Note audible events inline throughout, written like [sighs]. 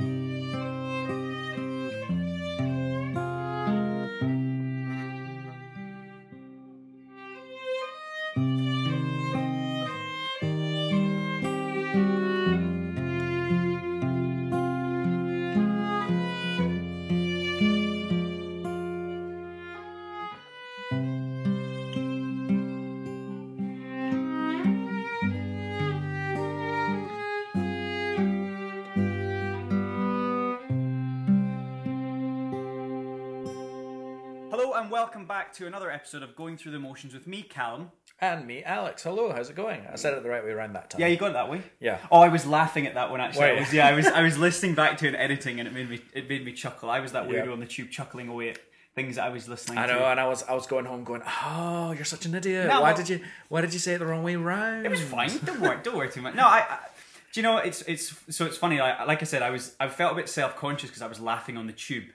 Hello and welcome back to another episode of Going Through the Motions with me, Callum. And me, Alex. Hello, how's it going? I said it the right way around that time. Yeah, you got it that way. Yeah. Oh, I was laughing at that one actually. I was, yeah, I was. I was listening back to an editing, and it made me. It made me chuckle. I was that weirdo Yeah. on the tube chuckling away at things that I was listening I to. know, and I was I was going home going, Oh, you're such an idiot. No, why well- did you why did you say it the wrong way round? It was fine. Don't worry. Don't worry too much. No, I. I do you know it's it's so it's funny. Like, like I said, I was I felt a bit self conscious because I was laughing on the tube,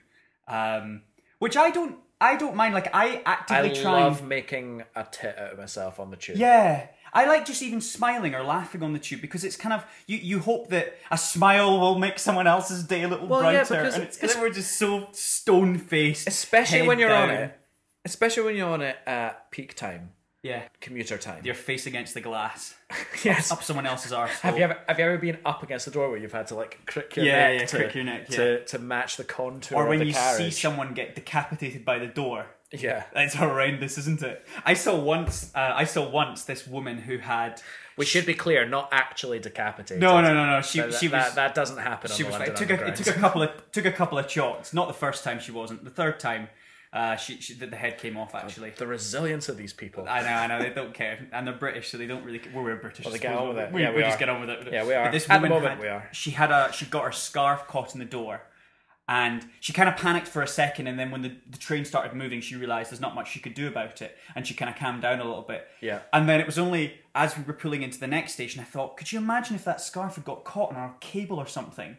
um, which I don't I don't mind. Like I I actively try. I love and, making a tit out of myself on the tube. Yeah. I like just even smiling or laughing on the tube because it's kind of you. You hope that a smile will make someone else's day a little Well, yeah, brighter, because and it's, it's- we're just so stone faced, Especially when you're on it. Especially when you're on it at peak time, Yeah, commuter time. your face against the glass, [laughs] yes. up someone else's arse. Have you ever have you ever been up against the door where you've had to like crick your Yeah, neck yeah, to, crick your neck, to to match the contour or when you see someone get decapitated by the door? Yeah. It's horrendous, isn't it? I saw once. Uh, I saw once this woman who had. We should be clear, not actually decapitated. No, no, no, no. She That, she was. that doesn't happen she was. It took a, it took a couple of took a couple of shots. Not the first time she wasn't. The third time, uh, she, she the the head came off actually. the resilience of these people. I know, I know. They don't care, and they're British, so they don't really. Well, we're British. Well, they get on with it. We, Yeah, we we just get on with it. Yeah, we are. But this At the woman moment, had- we are. She had a. She got her scarf caught in the door, and she kind of panicked for a second. And then when the, the train started moving, she realised there's not much she could do about it, and she kind of calmed down a little bit. Yeah. And then it was only as we were pulling into the next station, I thought, could you imagine if that scarf had got caught on our cable or something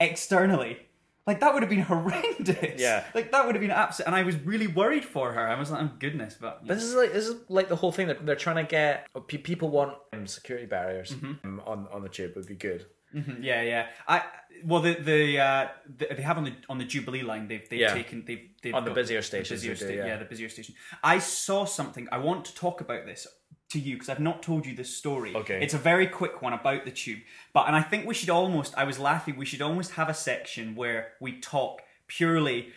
externally? Like that would have been [laughs] horrendous. Yeah. Like that would have been absolute. And I was really worried for her. I was like, oh goodness, but This is like this is like the whole thing that they're trying to get. People want um, security barriers Mm-hmm. um, on on the tube would be good. Yeah, yeah. I well, the the, uh, the they have on the on the Jubilee line. They've they've Yeah. taken they've, they've On the busier stations busier they do, sta- yeah. the busier station. I saw something. I want to talk about this to you because I've not told you this story. Okay. it's a very quick one about the tube. But and I think we should almost. I was laughing. We should almost have a section where we talk purely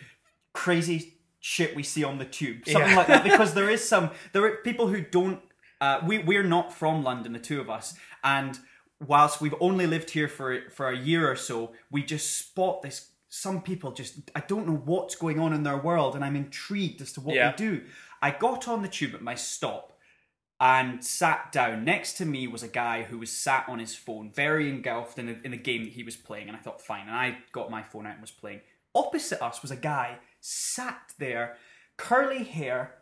crazy shit we see on the tube, something Yeah. like that. [laughs] Because there is some there are people who don't. Uh, we we're not from London, the two of us, and whilst we've only lived here for for a year or so, we just spot this. Some people just I don't know what's going on in their world, and I'm intrigued as to what Yeah. they do. I got on the tube at my stop and sat down. Next to me was a guy who was sat on his phone, very engulfed in a, in a game that he was playing, and I thought, fine. And I got my phone out and was playing. Opposite us was a guy sat there, curly hair,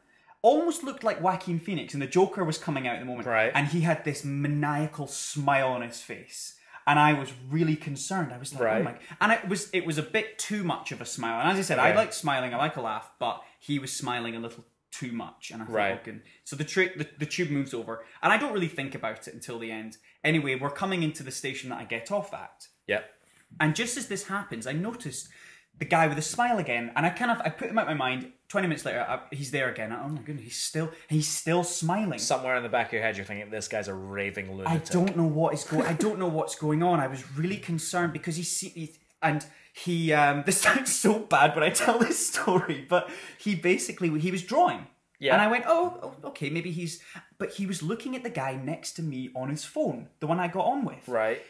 almost looked like Joaquin Phoenix, and the Joker was coming out at the moment. Right. And he had this maniacal smile on his face. And I was really concerned. I was like, oh my and it was it was a bit too much of a smile. And as I said, I like smiling, I like a laugh, but he was smiling a little too much. And I Right. okay. So the, tra- the the tube moves over, and I don't really think about it until the end. Anyway, we're coming into the station that I get off at, Yep. and just as this happens, I noticed the guy with a smile again, and I kind of I put him out of my mind. Twenty minutes later, I, he's there again. Oh my goodness, he's still he's still smiling. Somewhere in the back of your head, you're thinking this guy's a raving lunatic. I don't know what is going. I don't know what's going on. I was really concerned because he see he, and he. Um, [laughs] this sounds so bad when I tell this story, but he basically he was drawing. Yeah. And I went, oh, oh, okay, maybe he's. But he was looking at the guy next to me on his phone, the one I got on with. Right.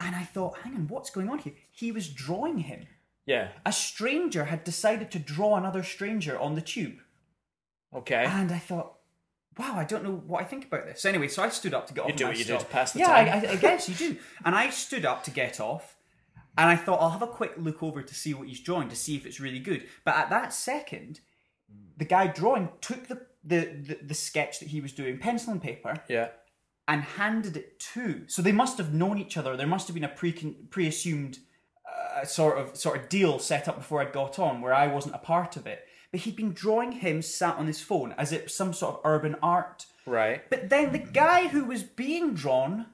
And I thought, hang on, what's going on here? He was drawing him. Yeah. A stranger had decided to draw another stranger on the tube. Okay. And I thought, wow, I don't know what I think about this. Anyway, so I stood up to get off. You do what you do to pass the yeah, time. I, I, I guess you do. And I stood up to get off, and I thought I'll have a quick look over to see what he's drawing to see if it's really good. But at that second, the guy drawing took the the, the, the sketch that he was doing, pencil and paper, yeah. and handed it to. So they must have known each other. There must have been a pre pre assumed uh, sort of sort of deal set up before I got on, where I wasn't a part of it. But he'd been drawing him sat on his phone as if some sort of urban art. Right. But then the guy who was being drawn,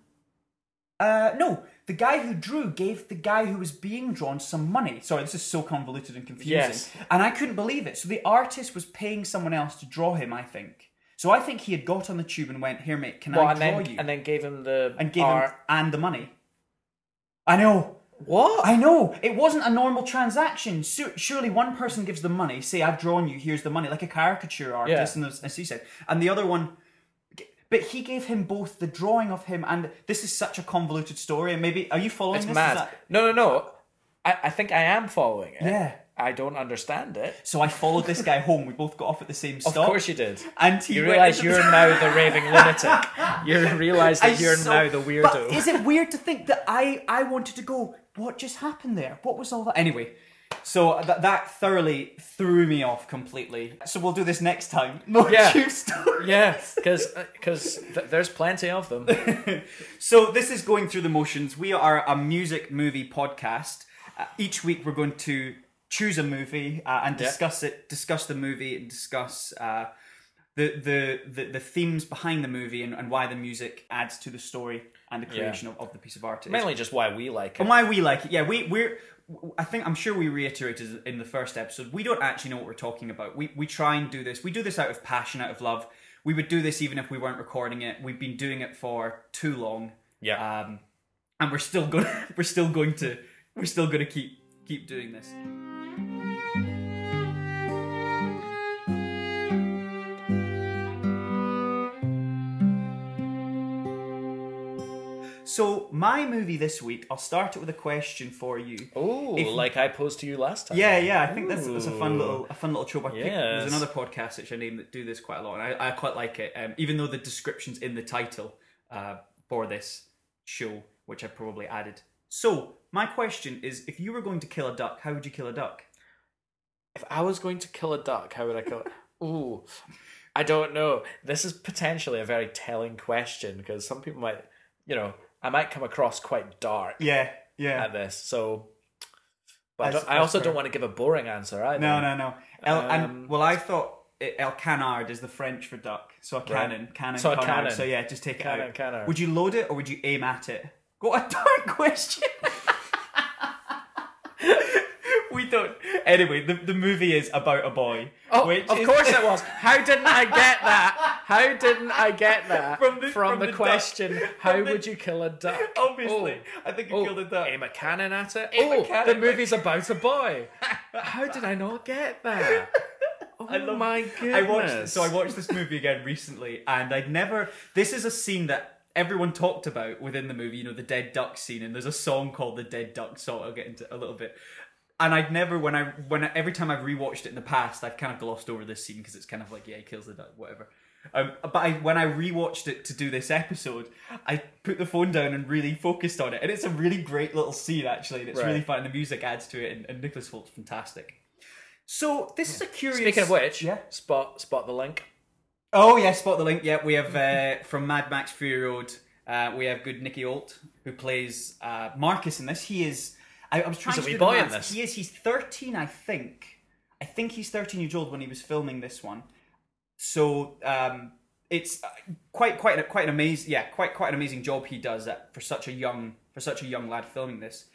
uh, no, the guy who drew gave the guy who was being drawn some money. Sorry, this is so convoluted and confusing. Yes. And I couldn't believe it. So the artist was paying someone else to draw him, I think. So I think he had got on the tube and went, Here, mate, can Well, I draw then you? and then gave him the and gave art. him and the money. I know. What? I know. It wasn't a normal transaction. Su- Surely one person gives the money, say, I've drawn you, here's the money, like a caricature artist, Yeah. and as he said. And the other one, but he gave him both the drawing of him and this is such a convoluted story. And maybe, are you following It's this? Mad. that- No, no, no. I, I think I am following it. Yeah. I don't understand it. So I followed this guy home. We both got off at the same stop. Of course you did. And he You realise into you're now the raving lunatic. [laughs] You realise that I you're so- now the weirdo. But is it weird to think that I I wanted to go? What just happened there? What was all that? Anyway, so that that thoroughly threw me off completely. So we'll do this next time. [laughs] More Yeah. tube stories. [laughs] yeah, because th- there's plenty of them. [laughs] So this is going through the motions. We are a music movie podcast. Uh, each week we're going to choose a movie uh, and Yeah. discuss it, discuss the movie, and discuss uh, the, the the the themes behind the movie and, and why the music adds to the story and the creation of, of the piece of art. Mainly just why we like it. and why we like it. Yeah, we we're. I think I'm sure we reiterated in the first episode. We don't actually know what we're talking about. We we try and do this. We do this out of passion, out of love. We would do this even if we weren't recording it. We've been doing it for too long. Yeah. Um, and we're still going. [laughs] We're still going to. We're still going to keep keep doing this. So my movie this week, I'll start it with a question for you. Oh, like I posed to you last time. Yeah, yeah, I think that's, that's a fun little a fun little trope. I picked, There's another podcast which I name that do this quite a lot, and I, I quite like it. Um, even though the description's in the title uh, for this show, which I probably added. So my question is, if you were going to kill a duck, how would you kill a duck? If I was going to kill a duck, how would I kill it? [laughs] Ooh, I don't know. This is potentially a very telling question because some people might, you know, I might come across quite dark Yeah, yeah. at this. So, but I, don't, I also that's don't want to give a boring answer either. No, no, no. El, Um, and well, I thought it, el canard is the French for duck, so a cannon, cannon, So a canard. cannon. So yeah, just take it out. canard. Would you load it or would you aim at it? What a [laughs] dark question. [laughs] we don't. Anyway, the, the movie is about a boy. Oh, which of is- course it [laughs] was. How didn't I get that? How didn't I get [laughs] that From the- from the, the duck. question? [laughs] How From the- would you kill a duck? Obviously, Oh. I think you Oh, killed a duck. aim a cannon at it. Aim oh, cannon the movie's about a boy. How did I not get that? Oh I love- my goodness! I watched so I watched this movie again recently, and I'd never. This is a scene that everyone talked about within the movie. You know, the dead duck scene, and there's a song called the Dead Duck song. I'll get into a little bit. And I'd never, when I, when I, every time I've rewatched it in the past, I've kind of glossed over this scene because it's kind of like, yeah, he kills the duck, whatever. Um, but I, when I rewatched it to do this episode, I put the phone down and really focused on it, and it's a really great little scene actually, and it's Right. really fun. And the music adds to it, and, and Nicholas Hoult's fantastic. So this is a curious. Speaking of which, yeah. spot spot the link. Oh yeah, spot the link. Yeah, we have uh, from Mad Max Fury Road. Uh, we have good Nicky Hoult who plays uh, Marcus in this. He is. I, I was trying He's a to the boy in this. He is. He's thirteen, I think. I think he's thirteen years old when he was filming this one. So um, it's uh, quite quite a, quite an amazing yeah quite quite an amazing job he does at, for such a young for such a young lad filming this.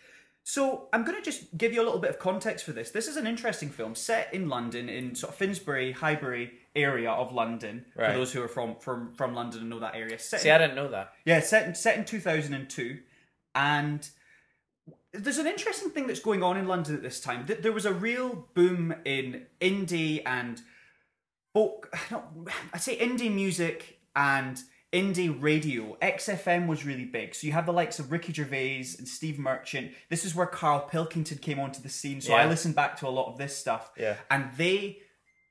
So I'm going to just give you a little bit of context for this. This is an interesting film set in London, in sort of Finsbury, Highbury area of London. Right. For those who are from from from London and know that area. Set See, in, I didn't know that. yeah, set set in 2002, and there's an interesting thing that's going on in London at this time. There was a real boom in indie and folk. [sighs] I'd say indie music and indie radio. XFM was really big. So you have the likes of Ricky Gervais and Steve Merchant. This is where Carl Pilkington came onto the scene. So I listened back to a lot of this stuff. Yeah. And they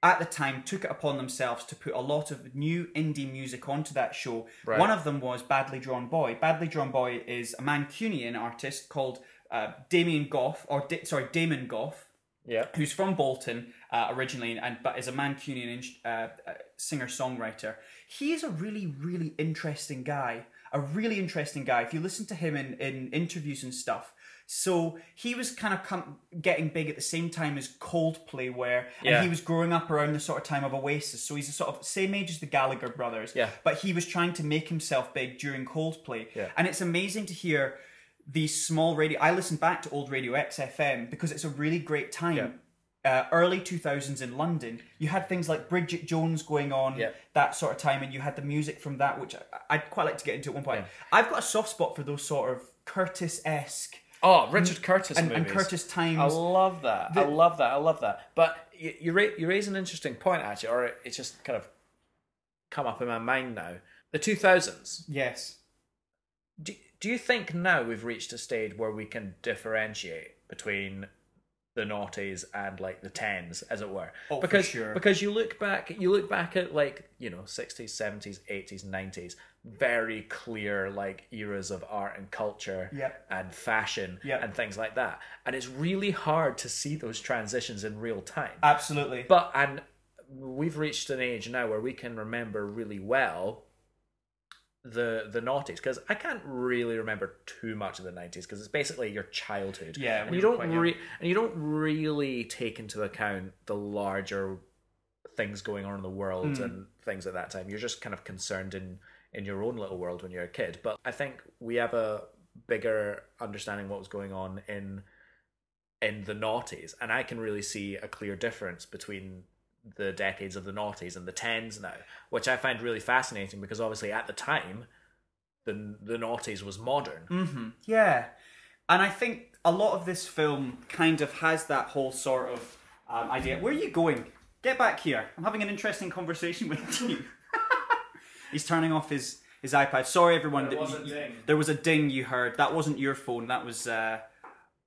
at the time took it upon themselves to put a lot of new indie music onto that show. Right. One of them was Badly Drawn Boy. Badly Drawn Boy is a Mancunian artist called uh, Damien Gough, or Da- sorry, Damon Gough, Yeah. who's from Bolton uh, originally, and but is a Mancunian uh, uh, singer songwriter. He is a really, really interesting guy. A really interesting guy. If you listen to him in, in interviews and stuff, so he was kind of come, getting big at the same time as Coldplay were, and Yeah. he was growing up around the sort of time of Oasis. So he's a sort of same age as the Gallagher brothers. Yeah. But he was trying to make himself big during Coldplay. Yeah. And it's amazing to hear these small radio. I listen back to old Radio XFM because it's a really great time. Uh, early 2000s in London, you had things like Bridget Jones going on Yeah. that sort of time, and you had the music from that, which I, I'd quite like to get into at one point. I've got a soft spot for those sort of Curtis esque Oh, Richard Curtis and, and. Curtis Times. I love that. I love that. I love that. But you you, ra- you raise an interesting point actually, or it's just kind of come up in my mind now. The two thousands. yes. Do, do you think now we've reached a stage where we can differentiate between the noughties and like the tens, as it were? Oh, for because sure. because you look back, you look back at like you know sixties, seventies, eighties, nineties, very clear like eras of art and culture Yep. and fashion Yep. and things like that, and it's really hard to see those transitions in real time. Absolutely. But and we've reached an age now where we can remember really well the the noughties because I can't really remember too much of the nineties because it's basically your childhood. Yeah, and we you don't re- and you don't really take into account the larger things going on in the world and things at that time. You're just kind of concerned in in your own little world when you're a kid. But I think we have a bigger understanding what was going on in in the noughties, and I can really see a clear difference between the decades of the noughties and the tens now, which I find really fascinating because obviously at the time, the the noughties was modern. Mm. Yeah, and I think a lot of this film kind of has that whole sort of um, idea. Where are you going? Get back here! I'm having an interesting conversation [laughs] with you. [laughs] He's turning off his his iPad. Sorry, everyone. There was you- a you- ding. There was a ding you heard. That wasn't your phone. That was uh,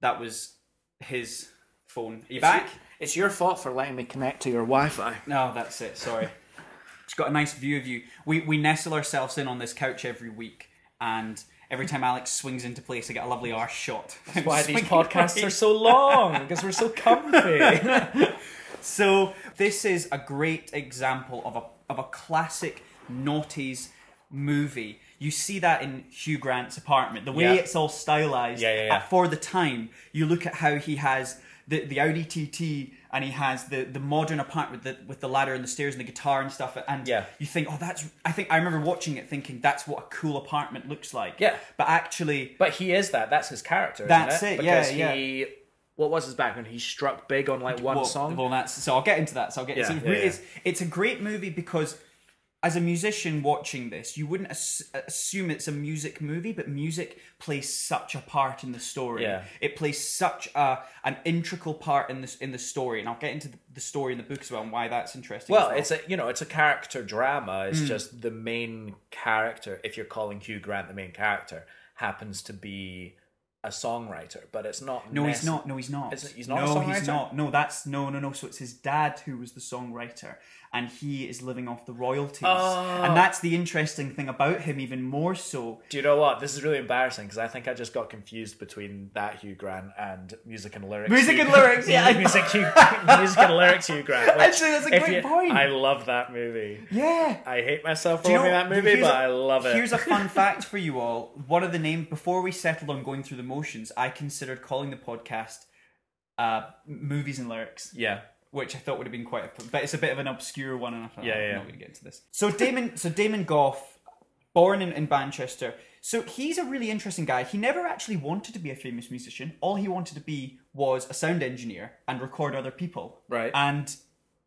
that was his phone. Are you back? It's your fault for letting me connect to your Wi-Fi. No, that's it. Sorry. It's got a nice view of you. We we nestle ourselves in on this couch every week, and every time Alex swings into place, I get a lovely arse shot. [laughs] That's why these [laughs] podcasts away. are so long because we're so comfy. [laughs] So this is a great example of a of a classic noughties movie. You see that in Hugh Grant's apartment. The way Yeah. it's all stylized Yeah, yeah, yeah. uh, for the time. You look at how he has the, the Audi TT and he has the, the modern apartment with the, with the ladder and the stairs and the guitar and stuff. And Yeah. you think, oh, that's. I think I remember watching it thinking that's what a cool apartment looks like. Yeah. But actually, but he is that. That's his character. Isn't That's it? it, yeah, Because yeah. he. What was his background? He struck big on like one well, song. Well, that's so. I'll get into that. So I'll get. Yeah, so yeah, really- yeah. it's it's a great movie because as a musician watching this, you wouldn't ass- assume it's a music movie, but music plays such a part in the story. Yeah. It plays such a an integral part in this in the story, and I'll get into the, story in the book as well and why that's interesting. Well, as it's a you know it's a character drama. It's hmm. just the main character. If you're calling Hugh Grant the main character, happens to be a songwriter, but it's not. No, he's not. No, he's not. Is it- he's not No, he's not. No, that's no, no, no. So it's his dad who was the songwriter, and he is living off the royalties. Oh. And that's the interesting thing about him, even more so. Do you know what? This is really embarrassing because I think I just got confused between that Hugh Grant and music and lyrics. Music Hugh- and lyrics, [laughs] yeah, music, Hugh, music and lyrics, Hugh Grant. [laughs] which, Actually, that's a great you- point. I love that movie. Yeah. I hate myself for loving know- that movie, but a- I love it. Here's a fun [laughs] fact for you all. One of the names before we settled on going through the motions, I considered calling the podcast uh, "Movies and Lyrics," yeah. Which I thought would have been quite, a, but it's a bit of an obscure one, and I thought, Yeah, oh, yeah, I'm not going to get into this. So Damon, so Damon Gough, born in, in Manchester. So he's a really interesting guy. He never actually wanted to be a famous musician. All he wanted to be was a sound engineer and record other people. Right. And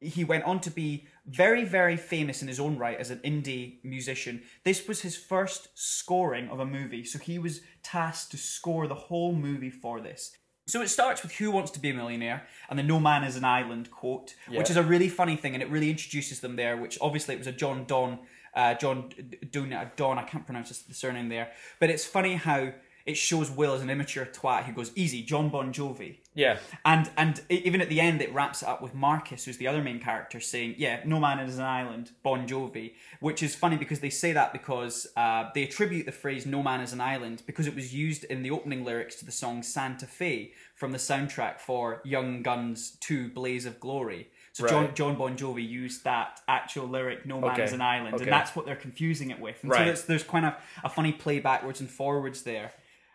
he went on to be very, very famous in his own right as an indie musician. This was his first scoring of a movie, so he was tasked to score the whole movie for this. So it starts with Who Wants to Be a Millionaire and the No Man is an Island quote, which is a really funny thing and it really introduces them there, which obviously it was a John Donne, uh, John Don, Don, I can't pronounce the surname there, but it's funny how it shows Will as an immature twat who goes, easy, John Bon Jovi. Yeah. And and even at the end, it wraps it up with Marcus, who's the other main character, saying, "Yeah, no man is an island." Bon Jovi, which is funny because they say that because uh, they attribute the phrase "no man is an island" because it was used in the opening lyrics to the song "Santa Fe" from the soundtrack for Young Guns 2: Blaze of Glory. So John Right. John Bon Jovi used that actual lyric "No man Okay. is an island," Okay. and that's what they're confusing it with. And so Right. there's, there's kind of a funny play backwards and forwards there.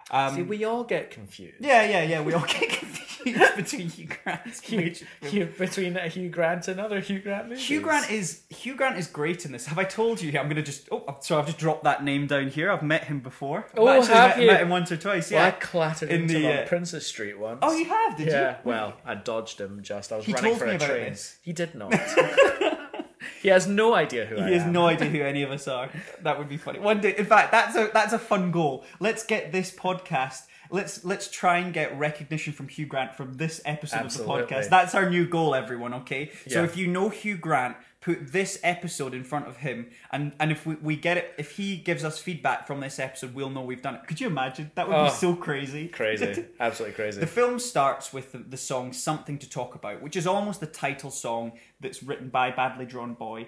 Um, See, we all get confused. yeah, yeah, yeah. We all [laughs] get confused. Huge between Hugh Grant. Hugh, Hugh, between Hugh Grant and other Hugh Grant movies. Hugh Grant is Hugh Grant is great in this. Have I told you? I'm gonna just oh, so I've just dropped that name down here. I've met him before. I've Oh, have met, you? met him once or twice. Well, I clattered In into the, uh, Princess Street once. oh, you have? Did yeah. you? Well, I dodged him just. I was He running for a train. this. He did not. [laughs] [laughs] he has no idea who I He has am. no [laughs] idea who any of us are. That would be funny. One day, in fact, that's a that's a fun goal. Let's get this podcast. Let's let's try and get recognition from Hugh Grant from this episode Absolutely. of the podcast. That's our new goal, everyone. Okay. yeah. So if you know Hugh Grant, put this episode in front of him, and and if we, we get it, if he gives us feedback from this episode, we'll know we've done it. Could you imagine? That would Oh, be so crazy. Crazy. [laughs] Absolutely crazy. The film starts with the, the song Something to Talk About, which is almost the title song that's written by Badly Drawn Boy.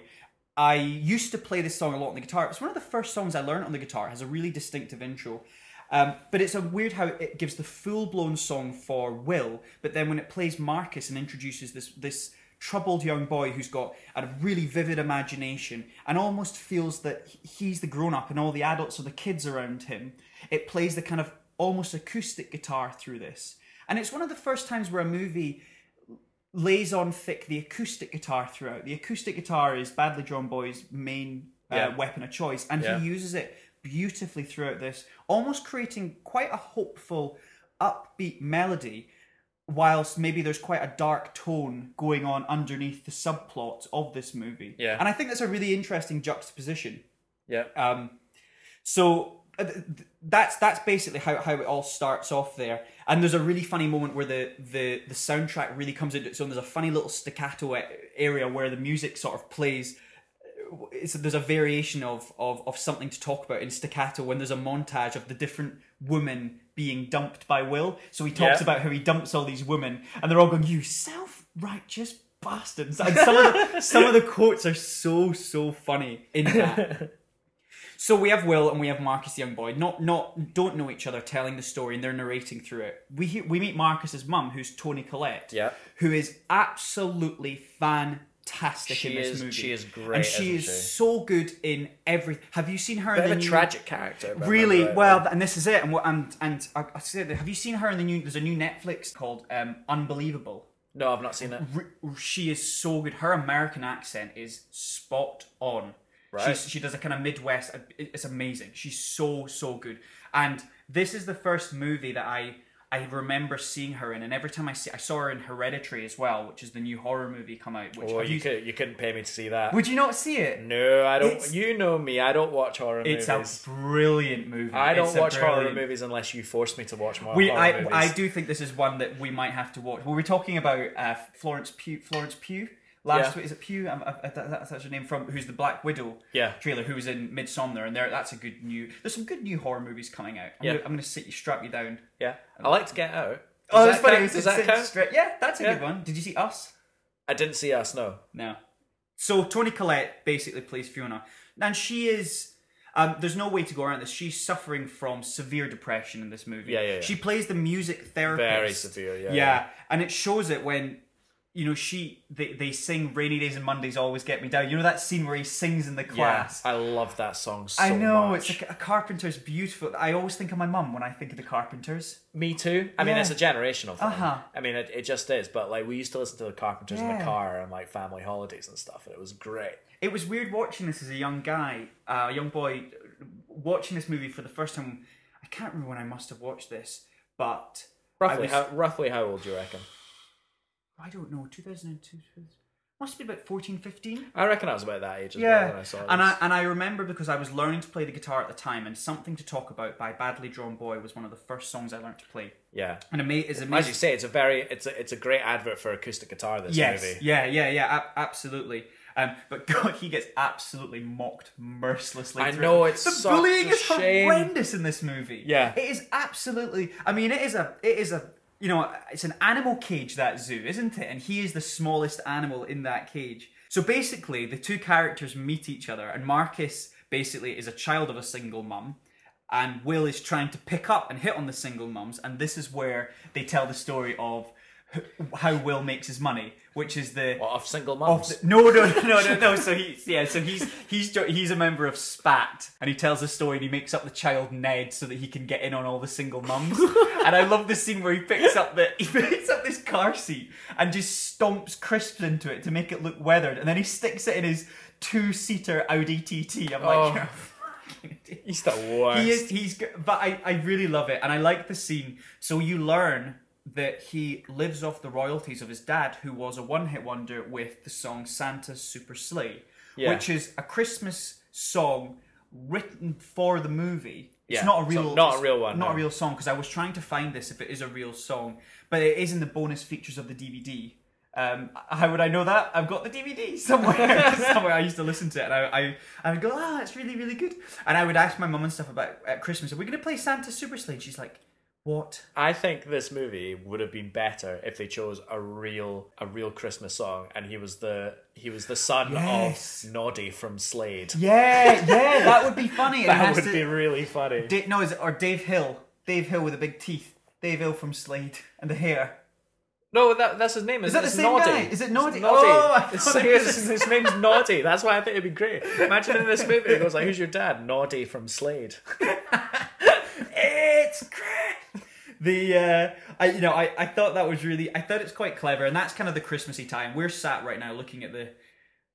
I used to play this song a lot on the guitar. It's one of the first songs I learned on the guitar. It has a really distinctive intro. Um, but it's a weird how it gives the full blown song for Will, but then when it plays Marcus and introduces this this troubled young boy who's got a really vivid imagination and almost feels that he's the grown up and all the adults are the kids around him, it plays the kind of almost acoustic guitar through this. And it's one of the first times where a movie lays on thick the acoustic guitar throughout. The acoustic guitar is Badly Drawn Boy's main uh, Yeah. weapon of choice, and Yeah. he uses it beautifully throughout this, almost creating quite a hopeful, upbeat melody. Whilst maybe there's quite a dark tone going on underneath the subplot of this movie. Yeah. And I think that's a really interesting juxtaposition. yeah. Um, so uh, th- th- that's that's basically how, how it all starts off there. And there's a really funny moment where the, the, the soundtrack really comes into its own. There's a funny little staccato area where the music sort of plays. It's, there's a variation of, of, of something to talk about in staccato when there's a montage of the different women being dumped by Will. So he talks Yeah. about how he dumps all these women, and they're all going, "You self-righteous bastards!" And some of the, [laughs] some of the quotes are so so funny in that. [laughs] So we have Will and we have Marcus, the young boy. Not not don't know each other, telling the story, and they're narrating through it. We we meet Marcus's mum, who's Toni Collette, Yeah. who is absolutely fantastic She in this is- movie. she is great, and she is she? so good in everything. Have you seen her Bit in the a new? tragic character. Really it. well, and this is it. And what and and I, I said, have you seen her in the new? There's a new Netflix called um, Unbelievable. No, I've not seen it. She is so good. Her American accent is spot on. Right. She's, she does a kind of Midwest. It's amazing. She's so so good. And this is the first movie that I I remember seeing her in. And every time I see, I saw her in Hereditary as well, which is the new horror movie come out. Which Oh, you, you- could, you couldn't pay me to see that. would you not see it? No, I don't. It's- you know me. I don't watch horror movies. It's movies. a brilliant movie. I don't It's watch horror movies unless you force me to watch more We, horror I, movies. I do think this is one that we might have to watch. Were We talking about uh, Florence Pugh. Florence Pugh last Yeah. week. Is it Pugh? Um, uh, uh, that- that's that's her name from. Who's the Black Widow? Yeah. Trailer. Who was in Midsommar, and there. That's a good new. There's some good new horror movies coming out. I'm Yeah. Gonna, I'm going to sit you, strap you down. Yeah, I like to get out. oh, that's that funny. count? Does that count? straight- Yeah, that's a Yeah. good one. Did you see Us? I didn't see us. No. No. So Toni Collette basically plays Fiona, and she is. Um, there's no way to go around this. She's suffering from severe depression in this movie. Yeah, yeah, yeah. She plays the music therapist. Very severe. Yeah. Yeah, and it shows it when you know she they, they sing "Rainy Days and Mondays Always Get Me Down." You know that scene where he sings in the class. Yeah, I love that song so I know much. it's a, a Carpenter's beautiful. I always think of my mum when I think of the Carpenters. Me too. I mean, it's a generational thing. Uh-huh. I mean, it, it just is. But like, we used to listen to the Carpenters in the car and like family holidays and stuff, and it was great. It was weird watching this as a young guy, uh, a young boy, watching this movie for the first time. I can't remember when I must have watched this, but Roughly, was- how roughly how old do you reckon? I don't know, 2002. Must be about 14, 15. I reckon I was about that age as Yeah, well when I saw it. and I and I remember because I was learning to play the guitar at the time, and "Something to Talk About" by Badly Drawn Boy was one of the first songs I learned to play. yeah. And ama- is As you say, it's a very it's a it's a great advert for acoustic guitar. This Yes, movie. yeah, yeah, yeah, ab- absolutely. Um, but [laughs] God, he gets absolutely mocked mercilessly. I know, it's the bullying a is shame. horrendous in this movie. Yeah. it is absolutely. I mean, it is a, it is a, you know, it's an animal cage that zoo, isn't it? And he is the smallest animal in that cage. So basically, the two characters meet each other, and Marcus basically is a child of a single mum. And Will is trying to pick up and hit on the single mums, and this is where they tell the story of how Will makes his money, which is the What, off single mums. the- no, no, no, no, no, no. So he's yeah, so he's he's he's a member of SPAT, and he tells a story, and he makes up the child Ned so that he can get in on all the single mums. [laughs] and I love the scene where he picks up the he picks up this car seat and just stomps crisps into it to make it look weathered, and then he sticks it in his two seater Audi TT. I'm like. Oh. "You're a fucking. He's the worst. He is. He's. But I. I really love it, and I like the scene. So you learn that he lives off the royalties of his dad, who was a one-hit wonder with the song "Santa's Super Sleigh," Yeah. which is a Christmas song written for the movie. It's Yeah, not a so real. not a it's real one, Not no. a real song because I was trying to find this if it is a real song, but it is in the bonus features of the DVD. Um, how would I know that? I've got the DVD somewhere. [laughs] somewhere I used to listen to it, and I, I, I would go, "Ah, it's really, really good." And I would ask my mum and stuff about at Christmas, "Are we going to play Santa Super Sleigh?" And she's like, "What?" I think this movie would have been better if they chose a real a real Christmas song, and he was the he was the son Yes. of Noddy from Slade. Yeah, yeah, that would be funny. [laughs] That would to- be really funny. Da- no, is it or Dave Hill? Dave Hill with the big teeth. Dave Hill from Slade and the hair. no, that, that's his name. Is that the same Noddy. guy? Is it Noddy? It's Noddy. Oh, It's- thought it was- his, [laughs] his name's [laughs] Noddy. That's why I think it'd be great. Imagine in this movie, it goes like, "Who's your dad?" Noddy from Slade. it's great. The uh, I you know I, I thought that was really I thought it's quite clever and that's kind of the Christmassy time. We're sat right now looking at the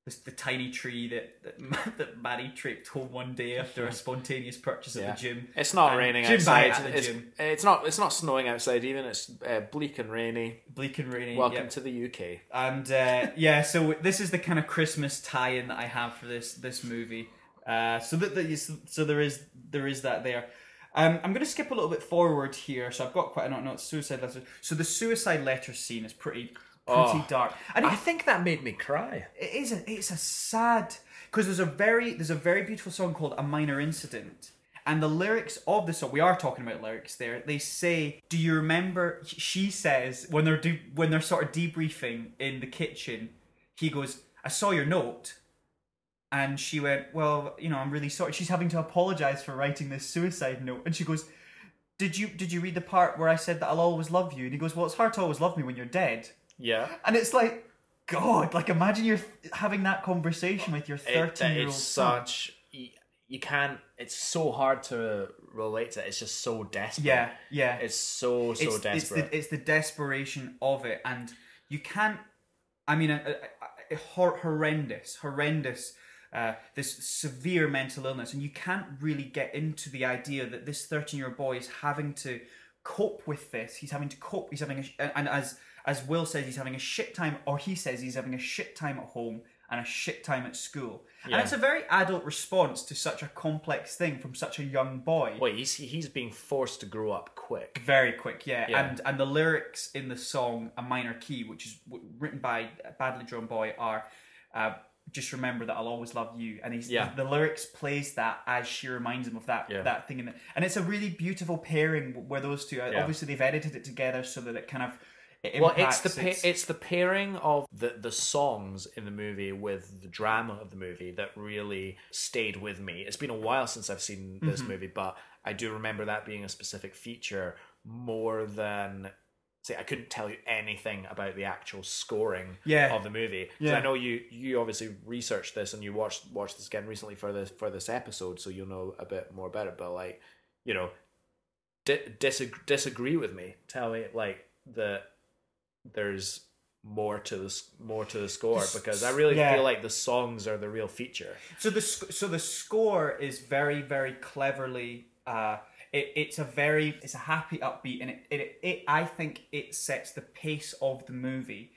the, the tiny tree that that, [laughs] that Maddie tripped home one day after a spontaneous purchase at the gym. It's not And raining gym outside. at the it's, gym. it's not. It's not snowing outside. Even it's uh, bleak and rainy. Bleak and rainy. Welcome yep. to the UK. And uh, yeah, so this is the kind of Christmas tie-in that I have for this this movie. Uh, so that is- so there is there is that there. Um, I'm going to skip a little bit forward here. So I've got quite a lot. No, it's suicide letter. So the suicide letter scene is pretty pretty Oh. dark, and I think that made me cry. it is a it's a sad because there's a very there's a very beautiful song called A Minor Incident. And the lyrics of the song, we are talking about lyrics there. They say, "Do you remember?" She says when they're de- when they're sort of debriefing in the kitchen. He goes, "I saw your note," and she went, "Well, you know, I'm really sorry." She's having to apologize for writing this suicide note, and she goes, "Did you did you read the part where I said that I'll always love you?" And he goes, "Well, it's hard to always love me when you're dead." Yeah. And it's like, God, like imagine you're having that conversation with your 13 year old it's such you, you can't it's so hard to relate to it. it's just so desperate Yeah, yeah. it's so so it's, it's desperate the it's the desperation of it, and you can't. I mean, a, a, a hor- horrendous, horrendous. Uh, this severe mental illness, and you can't really get into the idea that this thirteen-year-old boy is having to cope with this. He's having to cope. He's having a, sh- and as as Will says, he's having a shit time, or he says he's having a shit time at home and a shit time at school. Yeah. And it's a very adult response to such a complex thing from such a young boy. wait he's he's being forced to grow up quick Very quick, yeah. Yeah. And and the lyrics in the song "A Minor Key," which is w- written by a badly drawn boy, are uh, "Just remember that I'll always love you." And he's Yeah. the, the lyrics plays that as she reminds him of that Yeah. that thing in it, and it's a really beautiful pairing where those two. uh, Yeah. Obviously, they've edited it together so that it kind of it well it's the pa- it's the pairing of the the songs in the movie with the drama of the movie that really stayed with me it's been a while since i've seen this Mm-hmm. movie but i do remember that being a specific feature more than say i couldn't tell you anything about the actual scoring Yeah. of the movie. Yeah. i know you you obviously researched this and you watched watched this again recently for this for this episode so you'll know a bit more about it but like you know di- disagree, disagree with me tell me like the there's more to the s- more to the score because I really yeah. feel like the songs are the real feature. So the sc- so the score is very very cleverly. Uh, it, it's a very it's a happy upbeat and it, it it I think it sets the pace of the movie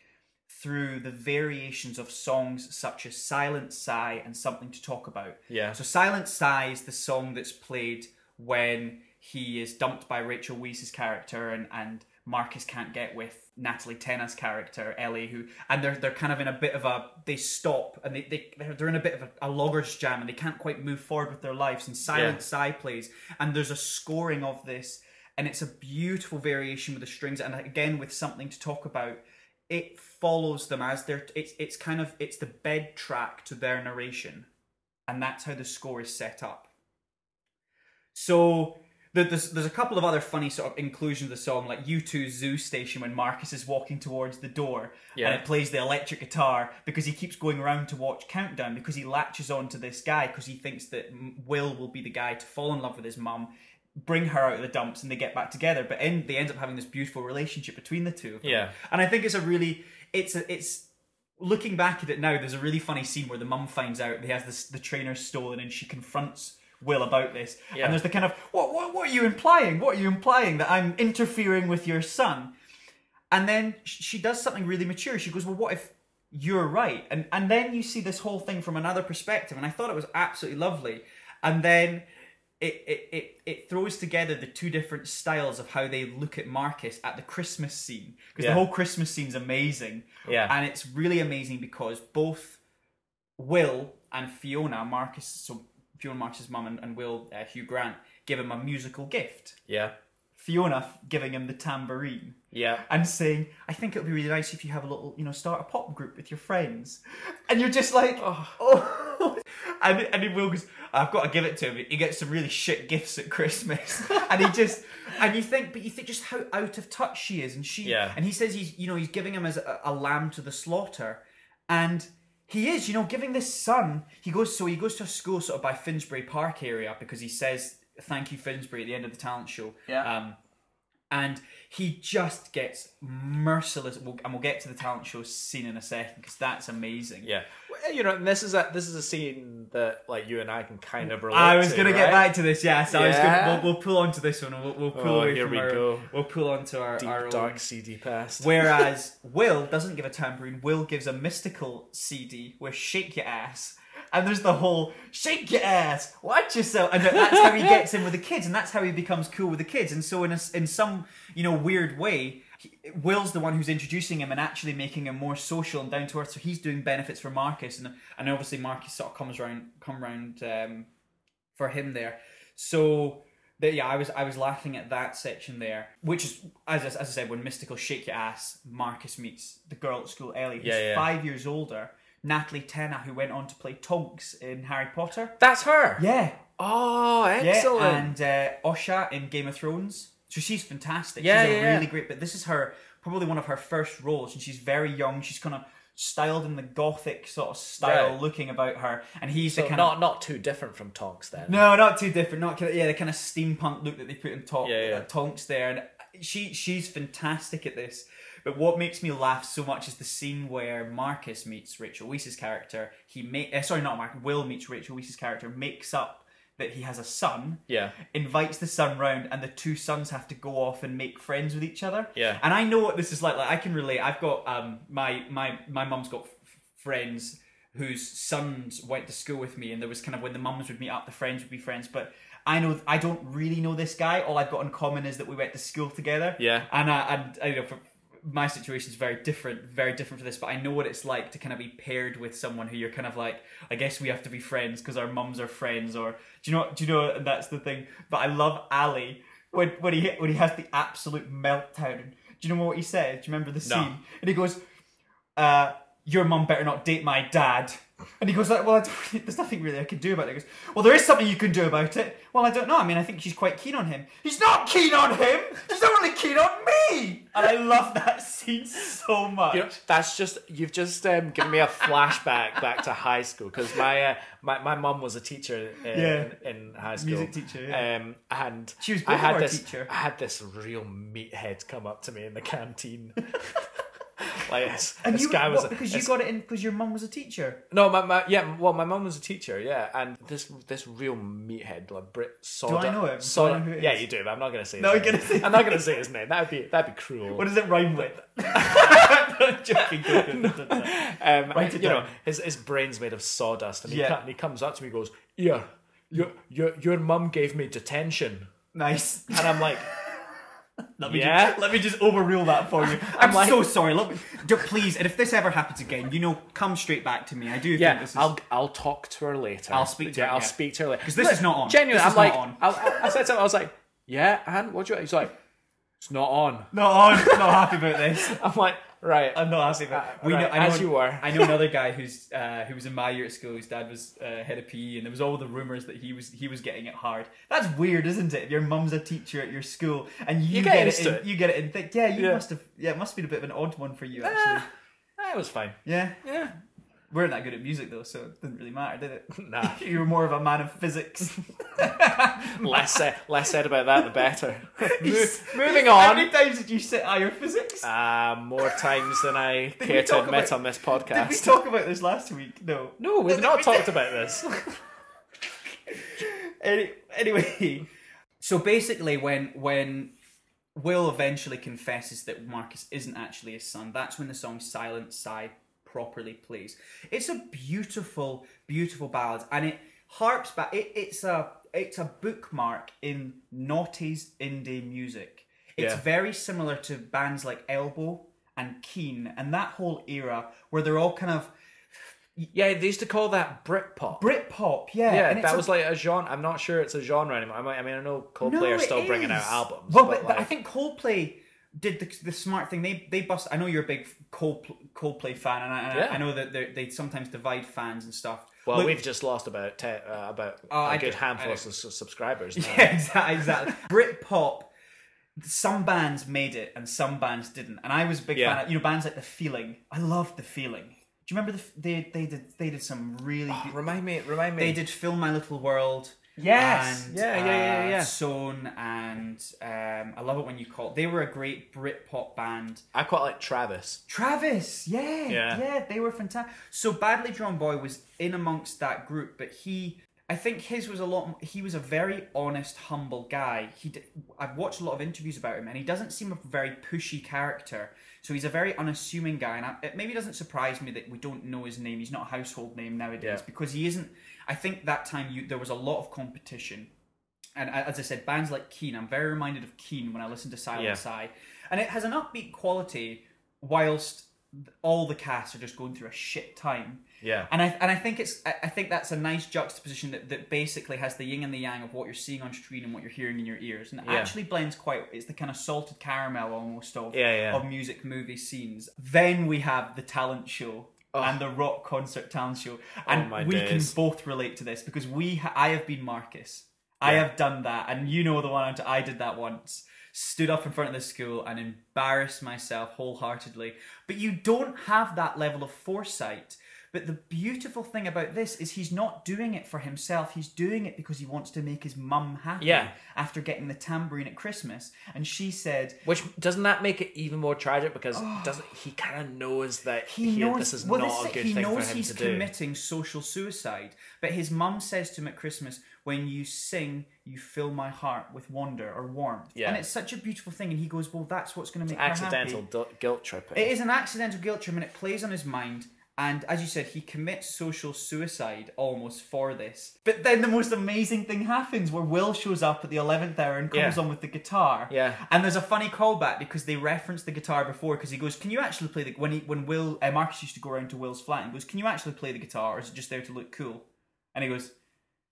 through the variations of songs such as Silent Sigh and Something to Talk About. Yeah. So Silent Sigh is the song that's played when he is dumped by Rachel Weisz's character and, and Marcus can't get with Natalie Tena's character, Ellie, who and they're they're kind of in a bit of a they stop and they, they they're, in a bit of a, a logger's jam and they can't quite move forward with their lives and Silent. Sigh plays. And there's a scoring of this and it's a beautiful variation with the strings. And again with something to talk about it follows them as they're it's it's kind of it's the bed track to their narration. And that's how the score is set up. So There's, there's a couple of other funny sort of inclusions of the song, like U2's Zoo Station when Marcus is walking towards the door Yeah. and it plays the electric guitar because he keeps going around to watch Countdown because he latches on to this guy because he thinks that Will will be the guy to fall in love with his mum, bring her out of the dumps, and they get back together. But in, they end up having this beautiful relationship between the two of them. Yeah. And I think it's a really, it's a, it's looking back at it now, there's a really funny scene where the mum finds out he has this, the trainer stolen and she confronts Will about this. Yeah. And there's the kind of, what, what, what are you implying? What are you implying? That I'm interfering with your son? And then she does something really mature. She goes, well, what if you're right? And, and then you see this whole thing from another perspective. And I thought it was absolutely lovely. And then it, it, it, it throws together the two different styles of how they look at Marcus at the Christmas scene. Because Yeah. the whole Christmas scene's amazing. Yeah. And it's really amazing because both Will and Fiona, Marcus, so Fiona Marcus's mum and, and Will, uh, Hugh Grant, give him a musical gift. Yeah. Fiona giving him the tambourine Yeah. and saying, I think it would be really nice if you have a little, you know, start a pop group with your friends. And you're just like, oh. [laughs] And, and then Will goes, I've got to give it to him. He gets some really shit gifts at Christmas. [laughs] and he just, and you think, but you think just how out of touch she is. And she, Yeah. and he says he's, you know, he's giving him as a, a lamb to the slaughter. And he is, you know, giving this son, he goes, so he goes to a school sort of by Finsbury Park area because he says, thank you, Finsbury, at the end of the talent show. Yeah. Um, and he just gets merciless. We'll, and we'll get to the talent show scene in a second because that's amazing. Yeah. Well, You know, and this is a this is a scene that like you and I can kind of relate to. I was going to get right? back to this. Yes, I was. Yeah. to We'll, we'll pull onto this one. and We'll, we'll pull Oh, away here from we our. go. We'll pull onto our, Deep our own. dark CD past. Whereas [laughs] Will doesn't give a tambourine. Will gives a mystical CD with "Shake Your Ass," and there's the whole "Shake Your Ass, watch yourself," and that's how he gets in with the kids, and that's how he becomes cool with the kids. And so, in a in some you know weird way, he, Will's the one who's introducing him and actually making him more social and down to earth. So he's doing benefits for Marcus, and and obviously Marcus sort of comes around, come round um, for him there. So. But yeah, I was I was laughing at that section there, which is as I, as I said when Mystical Shake Your Ass, Marcus meets the girl at school Ellie, who's Yeah, yeah. five years older, Natalie Tena, who went on to play Tonks in Harry Potter. That's her. Yeah, Oh, excellent. yeah, and uh, Osha in Game of Thrones. So she's fantastic. Yeah, she's a yeah, yeah. really great. But this is her probably one of her first roles, and she's very young. She's kind of styled in the gothic sort of style, Right. looking about her, and he's so the kind not of not too different from Tonks then. no, not too different. Not yeah, the kind of steampunk look that they put in top Yeah, yeah. uh, Tonks there, and she she's fantastic at this. But what makes me laugh so much is the scene where Marcus meets Rachel Weisz's character. He make uh, sorry, not Marcus. Will meets Rachel Weisz's character. Makes up that he has a son. Yeah. Invites the son round, and the two sons have to go off and make friends with each other. Yeah. And I know what this is like. Like I can relate. I've got um my my my mum's got f- friends whose sons went to school with me, and there was kind of when the mums would meet up, the friends would be friends. But I know I don't really know this guy. All I've got in common is that we went to school together. Yeah. And I and I, you know for, my situation is very different, very different for this. But I know what it's like to kind of be paired with someone who you're kind of like, I guess we have to be friends because our mums are friends, or do you know? Do you know? And that's the thing. But I love Ali when when he when he has the absolute meltdown. Do you know what he said? Do you remember the No. scene? And he goes, uh, "Your mum better not date my dad." And he goes like, "Well, I don't, [laughs] really- there's nothing really I can do about it." He goes, "Well, there is something you can do about it." Well, I don't know. I mean, I think she's quite keen on him. He's not keen on him. She's really keen on me. And I love that scene so much. You know, that's just you've just um, given me a flashback back to high school because my uh, my my mum was a teacher in, Yeah. in high school, Music teacher, yeah. Um, and She was I both had this teacher. I had this real meathead come up to me in the canteen. [laughs] like [laughs] this, you guy was what, because you got it in because your mum was a teacher. no, my, my yeah, well, my mum was a teacher, yeah, and this this real meathead, like Brit Soda. I know him? Do I know who it yeah, you do, but I'm not gonna say. His No, you're gonna say- I'm not gonna say his name. That'd be that'd be cruel. What does it rhyme with? [laughs] [laughs] I'm joking. Um, Write it you know, his his brain's made of sawdust, and he, Yeah. and he comes up to me, and goes, "Yeah, your your your mum gave me detention," Nice. and I'm like, Let me Yeah? just, let me just overrule that for you. [laughs] I'm, like- so sorry. Let me, please, and if this ever happens again, you know, come straight back to me. I do think "Yeah, this is. I'll I'll talk to her later. I'll speak to yeah, her, I'll yeah. speak to her later 'Cause this is not on. Genuinely, I'm like, not on. I, I, I said to him, I was like, "Yeah, and what do you?" He's like, "It's not on." not on. Not happy about this. [laughs] I'm like, right. I'm not asking Uh, that. we right, know, I know, as you were. I know another [laughs] guy who's uh, who was in my year at school. His dad was uh, head of PE, and there was all the rumors that he was he was getting it hard. That's weird, isn't it? If your mum's a teacher at your school and you, You get get, it, and, it. you get it, and think, yeah, you Yeah. must have. Yeah, it must have been a bit of an odd one for you, actually. Ah, that was fine. yeah, Yeah. We weren't that good at music though, so it didn't really matter, did it? [laughs] Nah. [laughs] you were more of a man of physics. [laughs] less said, less said about that, the better. He's- moving on. How many times did you sit higher physics? Uh, more times than I care to admit about- on this podcast. Did we talk about this last week? No. no, we've not talked about this. Any, anyway, so basically, when when Will eventually confesses that Marcus isn't actually his son, that's when the song "Silent Sigh" properly please. It's a beautiful, beautiful ballad, and it harps back. It, it's a it's a bookmark in noughties indie music. It's Yeah. very similar to bands like Elbow and Keane and that whole era where they're all kind of yeah, they used to call that Britpop. Britpop, yeah. yeah, that a- was like a genre. I'm not sure it's a genre anymore. I mean, I, know Coldplay are still bringing out albums. Well, but, but, but I think Coldplay did the, the smart thing. They they bust. I know you're a big Coldplay, Coldplay fan, and I, and Yeah. I know that they they sometimes divide fans and stuff. well, Look- we've just lost about te- uh, about Oh, a I good do- handful of subscribers. [laughs] Now. Yeah, exactly. exactly. Britpop. Some bands made it and some bands didn't, and I was a big Yeah. fan. Of, you know, bands like The Feeling. I loved The Feeling. Do you remember the? They they did they did some really. Oh, good, remind me, remind me. they did Fill My Little World. Yes. and, Yeah, yeah, yeah, uh, yeah. Sewn and um, I love it when you call. They were a great Britpop band. I quite like Travis. Travis, yeah, Yeah. yeah, they were fantastic. So Badly Drawn Boy was in amongst that group, but he, I think his was a lot. He was a very honest, humble guy. He, I've watched a lot of interviews about him, and he doesn't seem a very pushy character. So he's a very unassuming guy, and I, it maybe doesn't surprise me that we don't know his name. He's not a household name nowadays Yeah. because he isn't. I think that time you there was a lot of competition. And as I said, bands like Keane, I'm very reminded of Keane when I listen to Silent Yeah. Sigh. And it has an upbeat quality whilst all the cast are just going through a shit time. Yeah. And I and I think it's I I think that's a nice juxtaposition that, that basically has the yin and the yang of what you're seeing on screen and what you're hearing in your ears, and it Yeah. actually blends quite. It's the kind of salted caramel almost of Yeah, yeah. of music movie scenes. Then we have the talent show. Oh. And the rock concert talent show, oh and my we days. can both relate to this because we, ha- I have been Marcus, I have done that, and you know the one I did that once. Stood up in front of the school and embarrassed myself wholeheartedly. But you don't have that level of foresight. But the beautiful thing about this is he's not doing it for himself. He's doing it because he wants to make his mum happy Yeah. after getting the tambourine at Christmas. And she said, Which doesn't that make it even more tragic because oh. doesn't he kind of knows that Oh. he he- knows this is well, not this- a good thing for him he's to do. committing social suicide but his mum says to him at christmas when you sing you fill my heart with wonder or warmth Yeah. and it's such a beautiful thing and he goes well that's what's going to make her Accidental happy. gu- guilt tripping. it is an accidental guilt trip and it plays on his mind and as you said he commits social suicide almost for this but then the most amazing thing happens where will shows up at the 11th hour and comes Yeah. on with the guitar Yeah. and there's a funny callback because they referenced the guitar before because he goes, "Can you actually play the when he when Will uh, Marcus used to go around to Will's flat and goes, "Can you actually play the guitar or is it just there to look cool?" And he goes,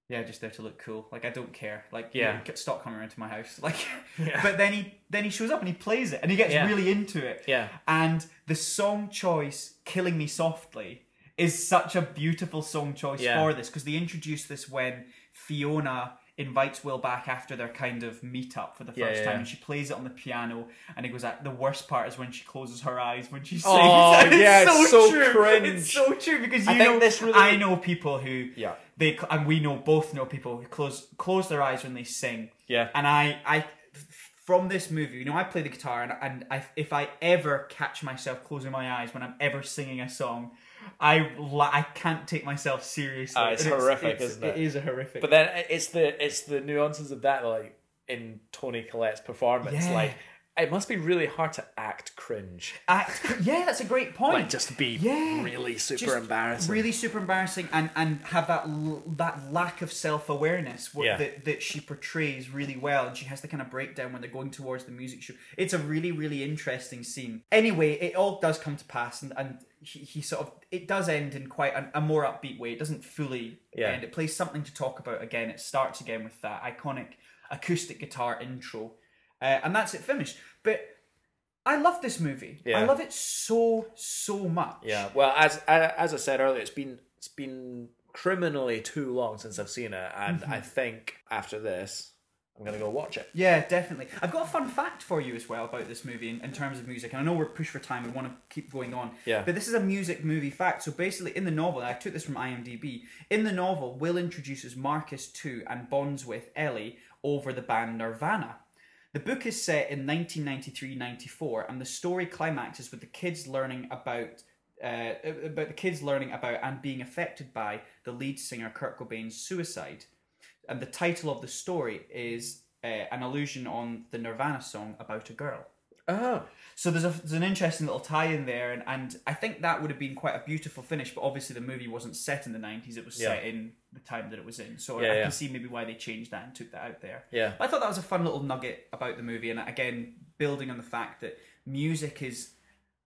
"Yeah, just there to look cool. Like I don't care. Like Yeah. yeah, stop coming around to my house." [laughs] Like, Yeah. but then he then he shows up and he plays it and he gets Yeah. really into it. Yeah. And the song choice, "Killing Me Softly," is such a beautiful song choice Yeah. for this because they introduced this when Fiona invites Will back after their kind of meet up for the first time and she plays it on the piano and it goes at the worst part is when she closes her eyes when she [laughs] oh, sings Oh, [laughs] it's yeah, so, it's so true cringe. it's so true because I you think know this really- I know people who Yeah. They and we know both know people who close close their eyes when they sing Yeah. and I I from this movie you know I play the guitar and, and I, if I ever catch myself closing my eyes when I'm ever singing a song I I can't take myself seriously Ah, it's And horrific, it's, isn't it? it is a horrific But then it's the it's the nuances of that like in Toni Collette's performance. Yeah. Like it must be really hard to act cringe. act yeah that's a great point Like just to be Yeah. really super Just embarrassing. really super embarrassing and and have that l- that lack of self-awareness what, Yeah. that, that she portrays really well and she has the kind of breakdown when they're going towards the music show it's a really really interesting scene anyway it all does come to pass and, and he, he sort of it does end in quite a, a more upbeat way it doesn't fully Yeah. end it plays something to talk about again it starts again with that iconic acoustic guitar intro uh, and that's it finished but I love this movie. Yeah. I love it so so much. Yeah. Well, as as I said earlier, it's been it's been criminally too long since I've seen it, and Mm-hmm. I think after this, I'm gonna go watch it. Yeah, definitely. I've got a fun fact for you as well about this movie in, in terms of music. And I know we're pushed for time. We want to keep going on. Yeah. But this is a music movie fact. So basically, in the novel, I took this from IMDb. In the novel, Will introduces Marcus to and bonds with Ellie over the band Nirvana. The book is set in 1993-94, and the story climaxes with the kids learning about uh, about the kids learning about and being affected by the lead singer Kurt Cobain's suicide. And the title of the story is uh, an allusion on the Nirvana song "About a Girl." Oh. So there's a there's an interesting little tie-in there, and, and I think that would have been quite a beautiful finish. But obviously, the movie wasn't set in the '90s; it was Yeah. set in the time that it was in. So Yeah, I yeah. can see maybe why they changed that and took that out there. Yeah. I thought that was a fun little nugget about the movie, and again, building on the fact that music is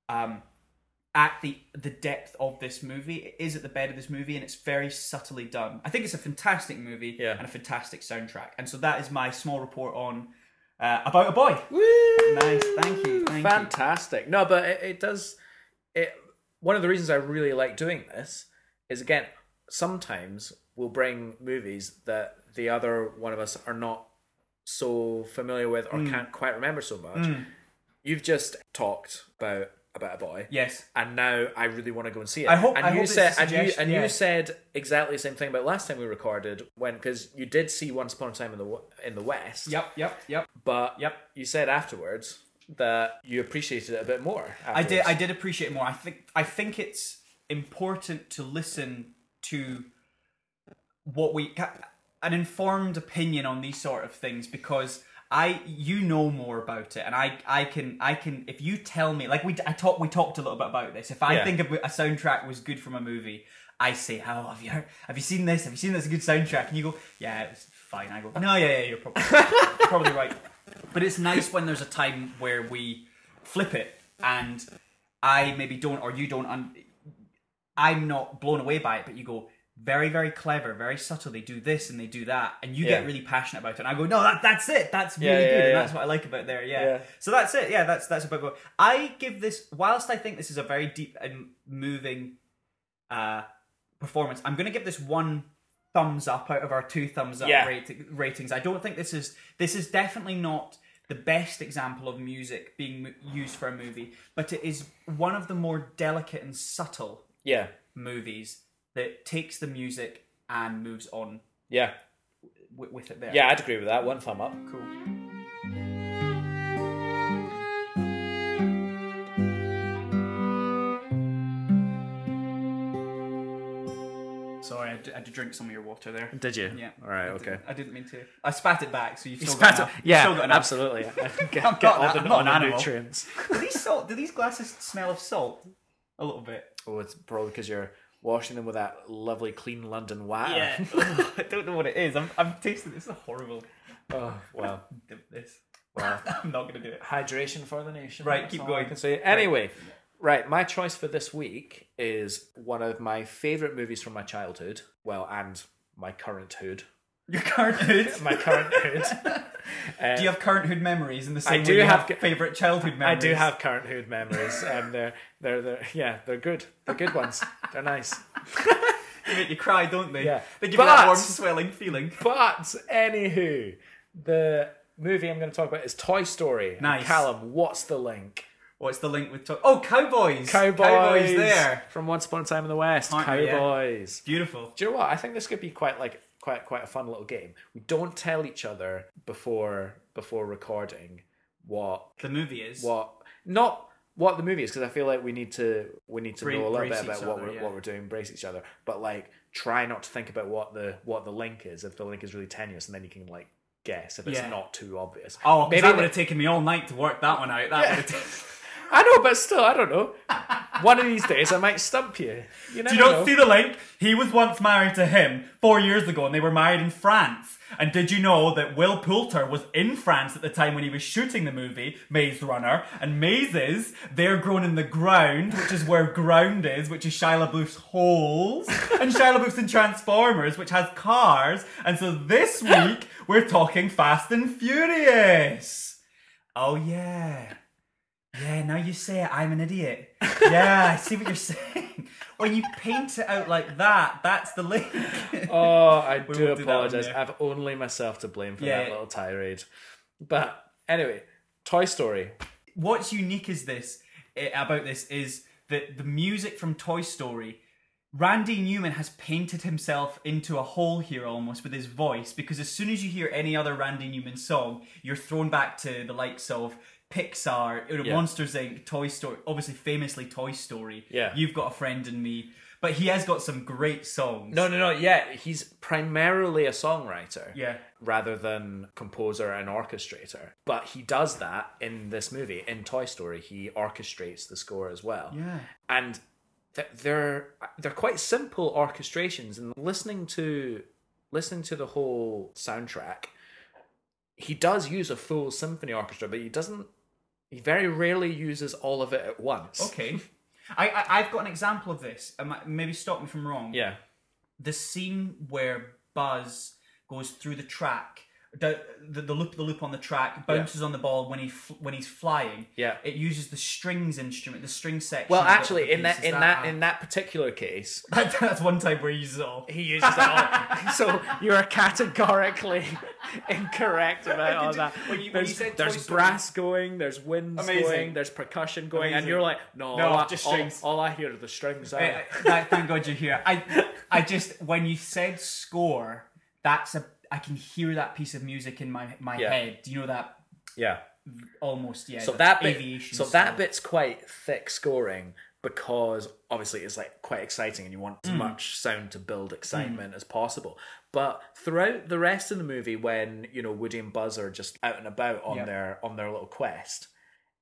um, at the the depth of this movie. It is at the bed of this movie, and it's very subtly done. I think it's a fantastic movie Yeah. and a fantastic soundtrack. And so that is my small report on uh, about a boy. Woo! Nice, thank you, thank you. Fantastic. No, but it, it does. It one of the reasons I really like doing this is again sometimes we'll bring movies that the other one of us are not so familiar with or Mm. can't quite remember so much. You've just talked about about a boy. Yes. and now I really want to go and see it. I hope- And I you hope said, and you and yeah. you said exactly the same thing about last time we recorded when because you did see Once Upon a Time in the in the West. Yep. Yep. Yep. But Yep. you said afterwards that you appreciated it a bit more. I did. I did appreciate it more. I think. I think it's important to listen to what we an informed opinion on these sort of things because I you know more about it and I I can I can if you tell me like we I talked we talked a little bit about this. If I Yeah. think a, a soundtrack was good from a movie I say oh have you. Heard, have you seen this? Have you seen this a good soundtrack? And you go yeah it was fine. I go no yeah yeah you're probably probably right. But it's nice when there's a time where we flip it and I maybe don't or you don't un- I'm not blown away by it, but you go very, very clever, very subtle. They do this and they do that, and you Yeah. get really passionate about it. And I go, no, that that's it. That's really Yeah, yeah, good, and that's what I like about there. Yeah. So that's it. Yeah, that's that's about. I give this. Whilst I think this is a very deep and moving uh, performance, I'm going to give this one thumbs up out of our two thumbs up rate, ratings. I don't think this is this is definitely not the best example of music being used for a movie, but it is one of the more delicate and subtle Yeah, movies that takes the music and moves on yeah, w- with it there. yeah. I'd agree with that. One thumb up. cool. Sorry, I had, to, I drink some of your water there. Did you? Yeah. All right. I Okay. didn't, I didn't mean to. I spat it back, so you've still Spat got it- enough. [laughs] You've Yeah, still got enough. absolutely. [laughs] get, I'm get not all that- the, I'm not all an the animal. nutrients. [laughs] Do these salt? Do these glasses smell of salt? A little bit. Oh, it's probably because you're washing them with that lovely clean London water. Yeah. [laughs] Ugh, I don't know what it is. I'm, I'm tasting. This is horrible. oh well. Do This. Well. [laughs] I'm not gonna do it. Hydration for the nation. Right, keep going. I can say. Anyway, right. My choice for this week is one of my favorite movies from my childhood. Well, and my current hood. Your current hood. [laughs] My current hood. Uh, [laughs] Do you have current hood memories in the same do way you have have, favorite childhood memories? I do have current hood memories, and they're they're they're yeah they're good. They're good ones. They're nice. [laughs] They make you cry, don't they? Yeah. They give you that warm, swelling feeling. But anywho, the movie I'm going to talk about is Toy Story. And Nice. Callum, what's the link? What's the link with? Toy? oh, cowboys. Cowboys. there. from Once Upon a Time in the West. Aren't they, yeah? Cowboys. Beautiful. Do you know what? I think this could be quite like quite quite a fun little game. We don't tell each other before before recording what The movie is. what not what the movie is because I feel like we need to we need to Bra- know a little bit about what other, we're yeah. what we're doing, brace each other. But like try not to think about what the what the link is if the link is really tenuous, and then you can like guess if it's Yeah. not too obvious. Oh, maybe that would have taken me all night to work that one out. That Yeah. would have. [laughs] I know, but still, I don't know. One of these days, I might stump you. You Do you not know. see the link? He was once married to him four years ago, and they were married in France. And did you know that Will Poulter was in France at the time when he was shooting the movie Maze Runner? And mazes, they're grown in the ground, which is where ground is, which is Shia LaBeouf's holes, and Shia LaBeouf's in Transformers, which has cars. And so this week we're talking Fast and Furious. Oh yeah. Yeah, now you say it, I'm an idiot. [laughs] Yeah, I see what you're saying. When you paint it out like that, that's the link. [laughs] Oh, I We do won't do that apologize. I've only myself to blame for Yeah. that little tirade. But anyway, Toy Story. What's unique is this eh, about this is that the music from Toy Story. Randy Newman has painted himself into a hole here almost with his voice because as soon as you hear any other Randy Newman song, you're thrown back to the likes of Pixar, Yeah. Monsters Inc., Toy Story, obviously famously Toy Story. Yeah. You've got a friend in me. But he has got some great songs. No, no, no. Yeah, he's primarily a songwriter. Yeah. rather than composer and orchestrator. But he does that in this movie. In Toy Story, he orchestrates the score as well. Yeah. And they're they're quite simple orchestrations. And listening to listening to the whole soundtrack, he does use a full symphony orchestra, but he doesn't. He very rarely uses all of it at once. Okay. I, I I've got an example of this. Um, maybe stop me from wrong. Yeah. The scene where Buzz goes through the track, the the, loop the loop on the track bounces on the ball when he fl- when he's flying. Yeah. It uses the strings instrument, the string section. Well, actually, in that in that a- in that particular case, [laughs] that's one time where he uses it all. he uses it all. [laughs] so you are categorically [laughs] incorrect about all that. When you- when there's you said there's Toy Story- brass going, there's winds Amazing. going, there's percussion going, and you're like, no, No, all, I, just all- strings. all I hear are the strings. Out. Uh, th- thank God you're here. I I just when you said score, that's a I can hear that piece of music in my my Yeah. head. Do you know that yeah. almost yeah? So that bit, so style. that bit's quite thick scoring because obviously it's like quite exciting and you want Mm. as much sound to build excitement as possible. But throughout the rest of the movie, when you know Woody and Buzz are just out and about on Yeah. their on their little quest,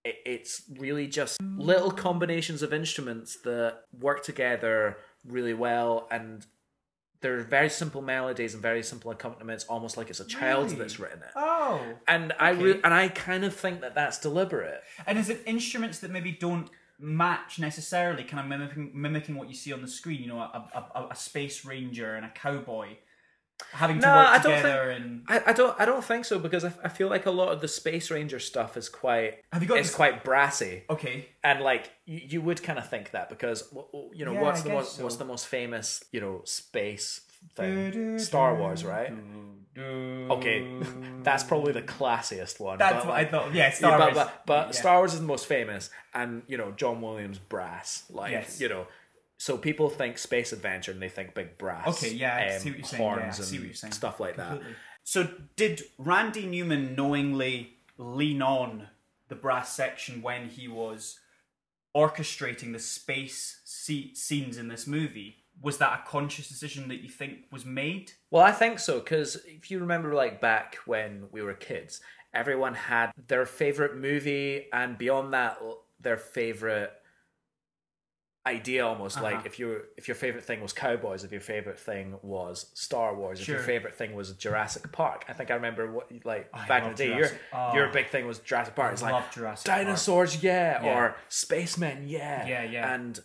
it, it's really just little combinations of instruments that work together really well and. They're very simple melodies and very simple accompaniments, almost like it's a child Really? that's written it. Oh, And I re- and I kind of think that that's deliberate. and is it instruments that maybe don't match necessarily, kind of mimicking mimicking what you see on the screen? You know, a, a, a space ranger and a cowboy having to No, work I don't together and I, I don't I don't think so because I, I feel like a lot of the Space Ranger stuff is quite Have you got it's this- quite brassy okay. and like you, you would kind of think that because you know Yeah, what's I the most so. what's the most famous you know space thing Star Wars right okay that's probably the classiest one That's but, what I thought. Yeah, yeah, Star but, Wars. but, but Yeah. Star Wars is the most famous, and you know John Williams brass, like Yes. you know, so people think space adventure and they think big brass. Okay, yeah, um, see what you're saying. Yeah, see and what you're saying. stuff like Completely. So, did Randy Newman knowingly lean on the brass section when he was orchestrating the space se- scenes in this movie? Was that a conscious decision that you think was made? Well, I think so because if you remember, like back when we were kids, everyone had their favorite movie, and beyond that, their favorite idea almost Uh-huh. like if your if your favorite thing was cowboys if your favorite thing was star wars if your favorite thing was jurassic park i think i remember what like I back in the day your oh. your big thing was jurassic park it's I like love Jurassic Park. dinosaurs yeah, Yeah. or spacemen yeah Yeah, yeah. and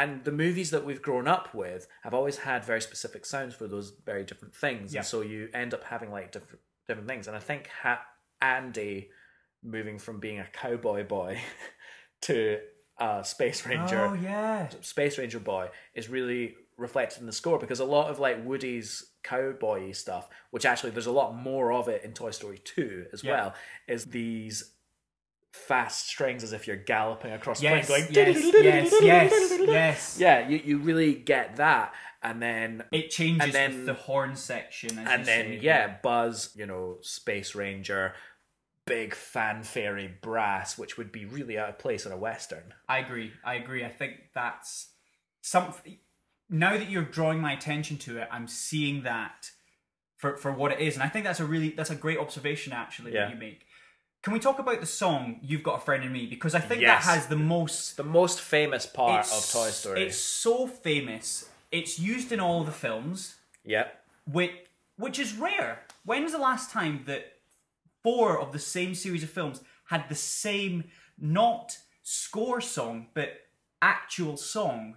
and the movies that we've grown up with have always had very specific sounds for those very different things Yeah. and so you end up having like different different things and i think ha- andy moving from being a cowboy boy [laughs] to a space ranger Oh yeah. space ranger boy is really reflected in the score because a lot of like woody's cowboy stuff which actually there's a lot more of it in toy story 2 as Yeah. well is these fast strings as if you're galloping across Yes, plains going yes, yes, [laughs] yes, yes. yeah you, you really get that and then It changes And then- the horn section, and then say. yeah buzz you know space ranger big fanfare brass which would be really out of place in a western I agree. I agree. I think that's something. Now that you're drawing my attention to it, I'm seeing that for for what it is, and I think that's a really that's a great observation actually Yeah. that you make. Can we talk about the song "You've Got a Friend in Me"? Because I think Yes. that has the most the most famous part of toy story It's so famous. It's used in all the films, yep which which is rare. When was the last time that four of the same series of films had the same not score song but actual song?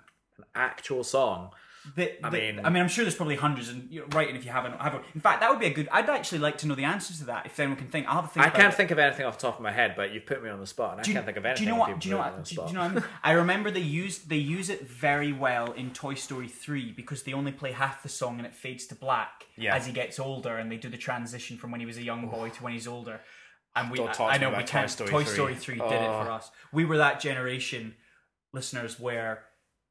actual song. The, I the- mean- I mean, I'm sure there's probably hundreds, and you're right. And if you haven't, haven't, in fact, that would be a good. I'd actually like to know the answers to that. If anyone can think, I'll have a think. I can't it. think of anything off the top of my head, but you've put me on the spot, and I Do you, can't think of anything. do you know what? Do you know put me on what? Do, do you know what I mean? I remember they use they use it very well in Toy Story three because they only play half the song and it fades to black Yeah. as he gets older, and they do the transition from when he was a young boy to when he's older. And we, Don't I, I know we Toy. Story Toy 3. Story three did it Oh. for us. We were that generation, listeners, where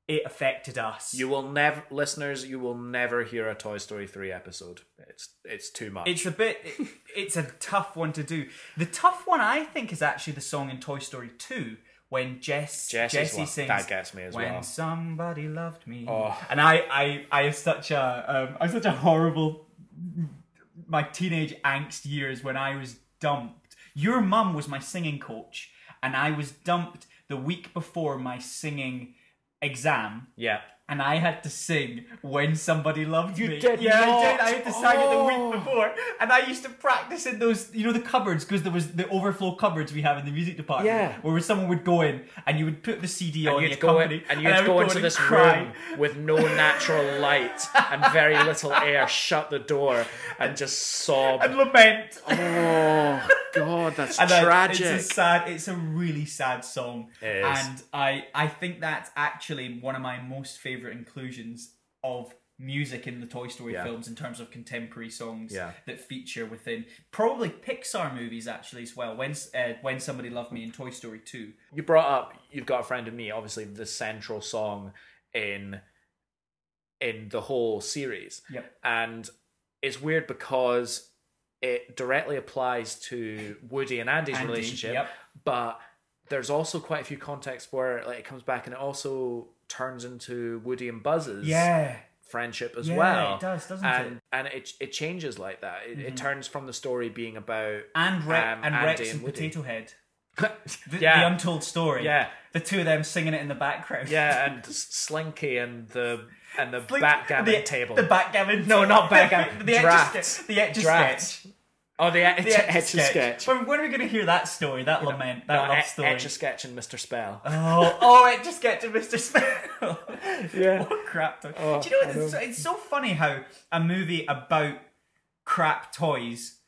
it affected us. You will never, listeners. You will never hear a Toy Story three episode. It's it's too much. It's a bit. It, it's a tough one to do. The tough one, I think, is actually the song in Toy Story Two when Jess Jesse one. sings. That gets me as when well. somebody loved me. Oh. And I, I, I have such a, um, I have such a horrible. My teenage angst years when I was dumped. Your mum was my singing coach, and I was dumped the week before my singing exam yeah. And I had to sing "When Somebody Loved You Me." did yeah, I did. I had to sing it the Oh. week before, and I used to practice in those, you know, the cupboards because there was the overflow cupboards we have in the music department. Yeah. where someone would go in and you would put the CD on And the you'd go in, and you'd I would go into this cry. room with no natural light and very little air. Shut the door and just sob. and lament. oh God, that's [laughs] And I- tragic. It's a sad. It's a really sad song, It is. and I I think that's actually one of my most favorite inclusions of music in the Toy Story Yeah. films in terms of contemporary songs Yeah. that feature within probably Pixar movies actually as well. When uh, when somebody loved me in Toy Story two. you brought up you've got a friend of me obviously the central song in in the whole series Yep. and it's weird because it directly applies to woody and andy's Andy, relationship yep. but there's also quite a few contexts where like it comes back and it also turns into woody and buzz's Yeah. friendship as Yeah, well it does, doesn't and it? Mm-hmm. and it it changes like that it, it turns from the story being about And Rex um, and Andy Rex and, Woody. Potato Head. [laughs] The, Yeah. the untold story. Yeah. The two of them singing it in the background. Yeah, [laughs] and Slinky and the and the Like, backgammon the, table. The backgammon. No, not [laughs] backgammon. the Drafts. etch a sketch. The etch a Drafts. Sketch. oh, the etch, The etch, etch a sketch. When, when are we going to hear that story? That lament. That No, love story. etch a sketch and Mr. Spell. [laughs] Oh, oh, it just get to Mr. Spell. [laughs] Yeah. what crap toy. Oh, Do you know what? It's, it's so funny how a movie about crap toys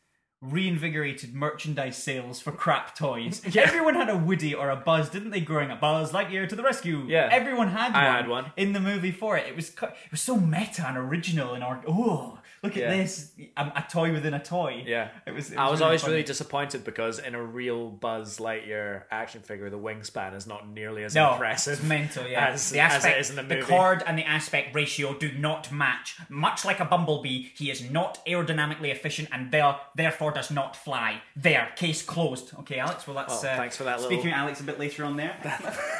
reinvigorated merchandise sales for crap toys. [laughs] Yeah. Everyone had a Woody or a Buzz, didn't they? Growing up, Buzz Lightyear to the rescue. Yeah. everyone had one. I had one. in the movie for it. It was it was so meta and original and oh look at Yeah. this a, a toy within a toy. Yeah. it was. It I was really always funny. really disappointed because in a real Buzz Lightyear action figure, the wingspan is not nearly as No, impressive it's mental, yeah. as, the as aspect, it is in the movie. chord and the aspect ratio do not match. Much like a bumblebee, he is not aerodynamically efficient and there, therefore does not fly. There, case closed. Okay, Alex. Well, that's Oh, uh, thanks for that Speaking little- to Alex a bit later on there. [laughs]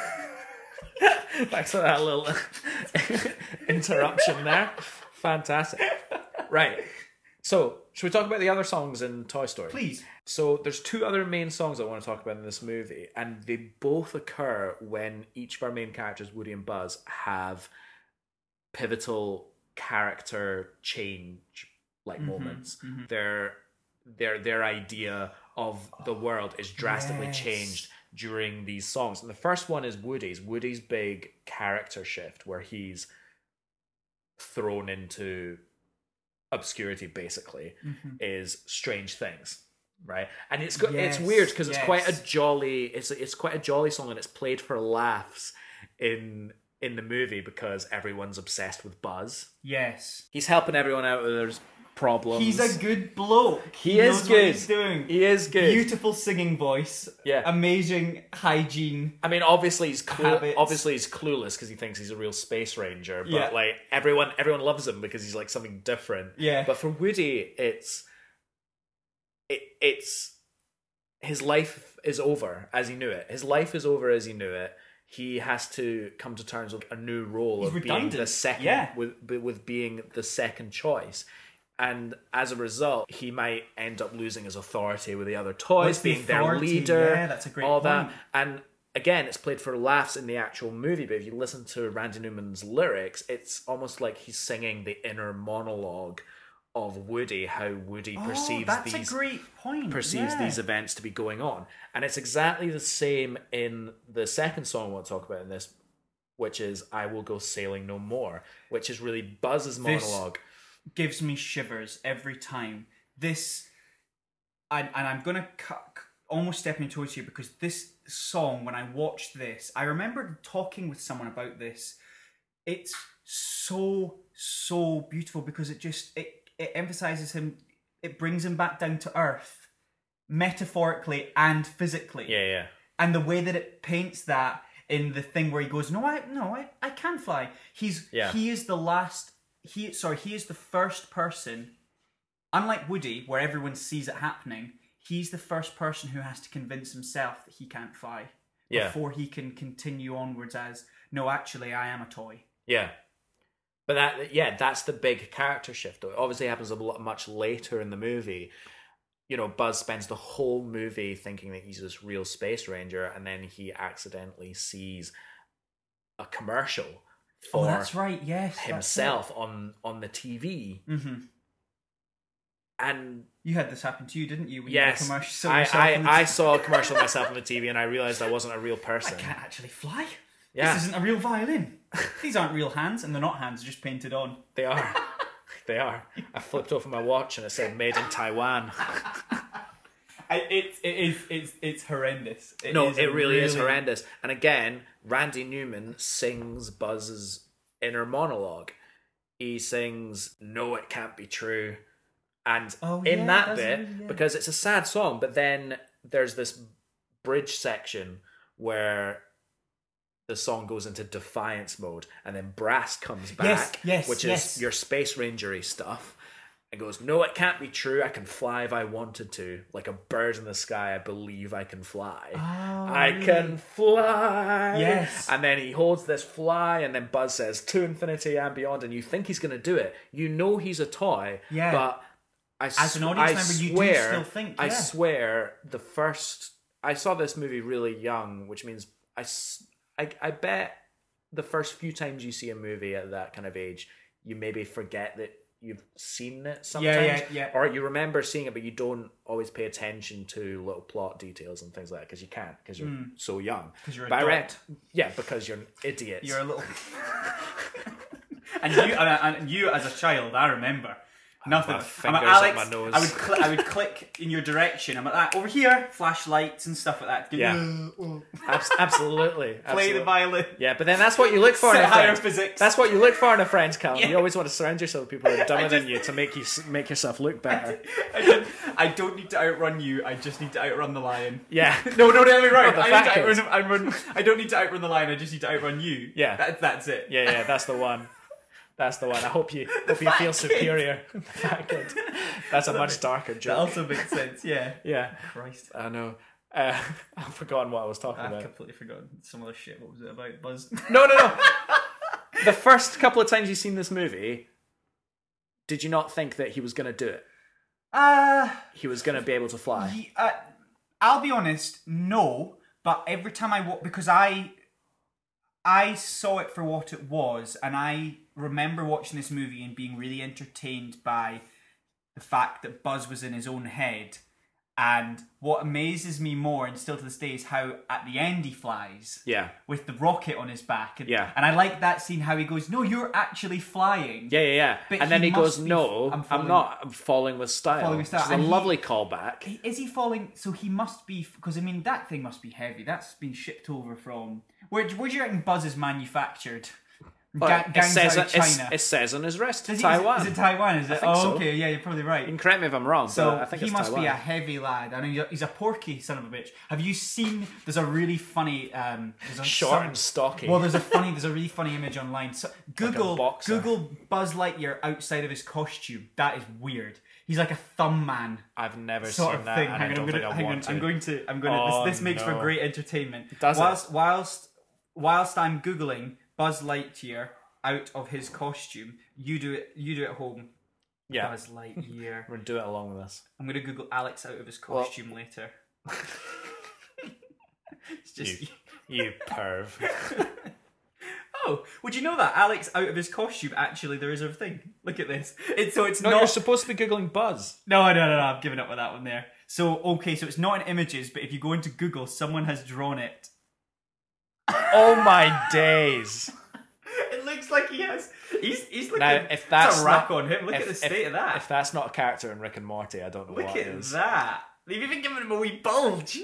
Thanks for that little [laughs] interruption there. Fantastic. [laughs] Right. So, should we talk about the other songs in Toy Story? Please. So there's two other main songs I want to talk about in this movie, and they both occur when each of our main characters, Woody and Buzz, have pivotal character change like mm-hmm. moments. Mm-hmm. Their their their idea of the oh, world is drastically Yes. changed during these songs. And the first one is Woody's. Woody's big character shift where he's thrown into obscurity basically mm-hmm. is strange things right? And it's got it's weird because it's quite a jolly it's it's quite a jolly song and it's played for laughs in in the movie because everyone's obsessed with buzz. Yes. he's helping everyone out with their problems He's a good bloke. He is knows what good. he's doing. he is good Beautiful singing voice. Yeah. Amazing hygiene. I mean, obviously he's clu- obviously he's clueless because he thinks he's a real space ranger. But Yeah. like everyone, everyone loves him because he's like something different. Yeah. But for Woody, it's it, it's his life is over as he knew it. His life is over as he knew it. He has to come to terms with a new role He's of being the redundant. second Yeah. with with being the second choice. And as a result, he might end up losing his authority with the other toys, the being their leader. Yeah, that's a great all point. that. And again, it's played for laughs in the actual movie, but if you listen to Randy Newman's lyrics, it's almost like he's singing the inner monologue of Woody, how Woody oh, perceives oh, that's these a great point. perceives yeah. these events to be going on. And it's exactly the same in the second song we'll talk about in this which is "I will go sailing no more," which is really Buzz's This- monologue. Gives me shivers every time. This, and, and I'm gonna cut, almost stepping towards you because this song, when I watched this, I remember talking with someone about this. It's so so beautiful because it just it it emphasizes him. It brings him back down to earth, metaphorically and physically Yeah, yeah, and the way that it paints that in the thing where he goes, no, I no, I, I can fly. He's Yeah. he is the last. He sorry, he is the first person. Unlike Woody, where everyone sees it happening, he's the first person who has to convince himself that he can't fly Yeah. before he can continue onwards as no, actually, I am a toy. yeah. But that, yeah, that's the big character shift. It obviously happens a lot much later in the movie. You know, Buzz spends the whole movie thinking that he's this real space ranger, and then he accidentally sees a commercial for oh, that's right. Yes, himself on on the TV, Mm-hmm. and You had this happen to you, didn't you? When yes, you saw I yourself on the I, saw a commercial of [laughs] myself on the TV, and I realized I wasn't a real person. I can't actually fly. Yeah, This isn't a real violin. [laughs] These aren't real hands, and they're not hands; just painted on. they are. They are. I flipped over my watch and it said "Made in Taiwan." [laughs] I, it, it is it's it's horrendous. no, is it really, is horrendous. And again, Randy Newman sings Buzz's inner monologue. He sings "No, it can't be true," and Oh, in yeah, that bit, really- yeah. because it's a sad song, but then there's this bridge section where the song goes into defiance mode, and then Brass comes back, Yes, yes, which yes. is your space rangery stuff. And goes, no, it can't be true. I can fly if I wanted to, like a bird in the sky. I believe I can fly. I really? can fly. Yes. And then he holds this fly, and then Buzz says, to infinity and beyond. And you think he's going to do it. You know he's a toy. Yeah. But I As an audience I member, you do still think, I swear, the first. I saw this movie really young, which means I, I bet the first few times you see a movie at that kind of age, you maybe forget that you've seen it sometimes. Yeah, yeah, yeah. Or you remember seeing it, but you don't always pay attention to little plot details and things like that because you can't because you're hmm. so young. Because you're a read- yeah, because you're an idiot. You're a little. [laughs] and you and, and you as a child, I remember. Nothing. I'm up Alex. I would cl- I would click in your direction. I'm like, that over here. Flashlights and stuff like that. Yeah. [laughs] Abs- absolutely. [laughs] Play absolutely. the violin. Yeah, but then that's what you look for in Set a higher friend. physics. That's what you look for in a friend's calendar. Yeah. You always want to surround yourself with people who are [laughs] dumber than you to make you s- make yourself look better. I, don't, I don't need to outrun you. I just need to outrun the lion. Yeah. No, no, no, right. The I, need to kids. outrun, outrun, I don't need to outrun the lion. I just need to outrun you. Yeah. that, that's it. Yeah, yeah, that's the one. That's the one. I hope you [laughs] hope you feel kid. superior. Fat kid. That's a much darker That joke. also makes sense. Yeah. [laughs] Yeah, Christ. I know. Uh, [laughs] I've forgotten what I was talking I've about. completely forgotten some other shit. What was it about? Buzz. No, no, no. the first couple of times you've seen this movie, did you not think that he was going to do it? Uh, He was going to be able to fly. Ye- uh, I'll be honest, no. But every time I because I, I saw it for what it was, and I remember watching this movie and being really entertained by the fact that Buzz was in his own head. And what amazes me more, and still to this day, is how at the end he flies Yeah. with the rocket on his back. And, Yeah. and I like that scene how he goes, "No, you're actually flying." Yeah, yeah, yeah. But and then he goes, "No, I'm I'm, not. I'm falling with style." Falling with style. Which a he- lovely callback. He- Is he falling? So he must be because I mean that thing must be heavy. That's been shipped over from where? Where do you reckon Buzz is manufactured? Ga- it, says, China. it says on his wrist, he- Taiwan. Is it, is it Taiwan? Is it? oh, so. okay. Yeah, you're probably right. can correct me if I'm wrong, So I think he must Taiwan. be a heavy lad. I mean, he's a, porky son of a bitch. Have you seen? There's a really funny. Um, there's a, short some- and stocky. Well, there's a funny, [laughs] there's a really funny image online. So Google boxer. Google Buzz Lightyear outside of his costume. That is weird. He's like a thumb man I've never sort seen of that, thing. and Hang on, I'm gonna, hang on. to. I'm going to. I'm going to. Oh, this this makes for great entertainment. Does it? whilst whilst whilst I'm googling Buzz Lightyear out of his costume, you do it. You do it at home. yeah, Buzz Lightyear. [laughs] we're gonna do it along with us. I'm going to Google Alex out of his Well- costume later. [laughs] it's just. You, you perv. [laughs] Oh, would you know that Alex out of his costume? Actually, there is a thing. Look at this. It's so it's No, not. you're supposed to be googling Buzz. No, no, no, no. I've given up with that one there. So okay, so it's not in images, but if you go into Google, someone has drawn it. Oh my days! It looks like he has. He's he's looking. Now, if a that's rack not- on him, look if, at the if- state of that. If that's not a character in Rick and Morty, I don't know look what at that. They've even given him a wee bulge.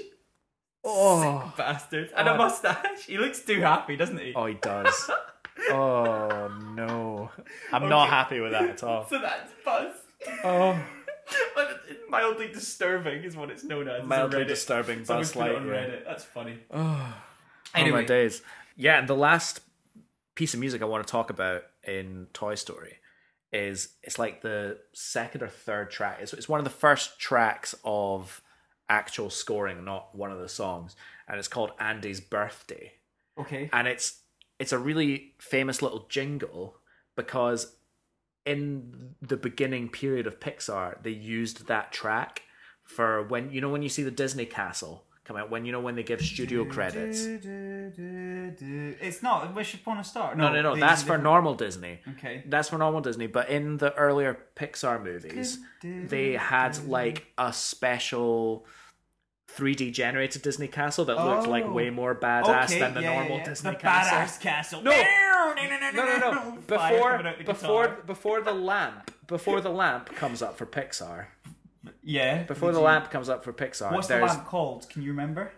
Oh, Bastard. And a Oh. mustache. He looks too happy, doesn't he? oh, he does. [laughs] Oh no, I'm not happy with that at all. So that's Buzz. Oh, [laughs] Mildly disturbing is what it's known as. Mildly disturbing Buzz it Lightyear. Reddit. That's funny. Oh, Oh, anyway. my days. Yeah, and the last piece of music I want to talk about in Toy Story is it's like the second or third track. It's, it's one of the first tracks of actual scoring, not one of the songs, and it's called Andy's Birthday. Okay. and it's it's a really famous little jingle because in the beginning period of Pixar they used that track for when you know when you see the Disney castle come out when you know when they give studio credits It's not Wish Upon a Star. no no no they- that's for normal Disney Okay. that's for normal Disney but in the earlier Pixar movies they had like a special 3D generated Disney castle that looked like Oh. way more badass Okay, than the yeah, normal yeah, yeah. Disney the castle. badass castle. No. no, No, no, no. Before before before the lamp before the lamp comes up for Pixar. Yeah. Before the you- lamp comes up for Pixar, What's the lamp called? Can you remember?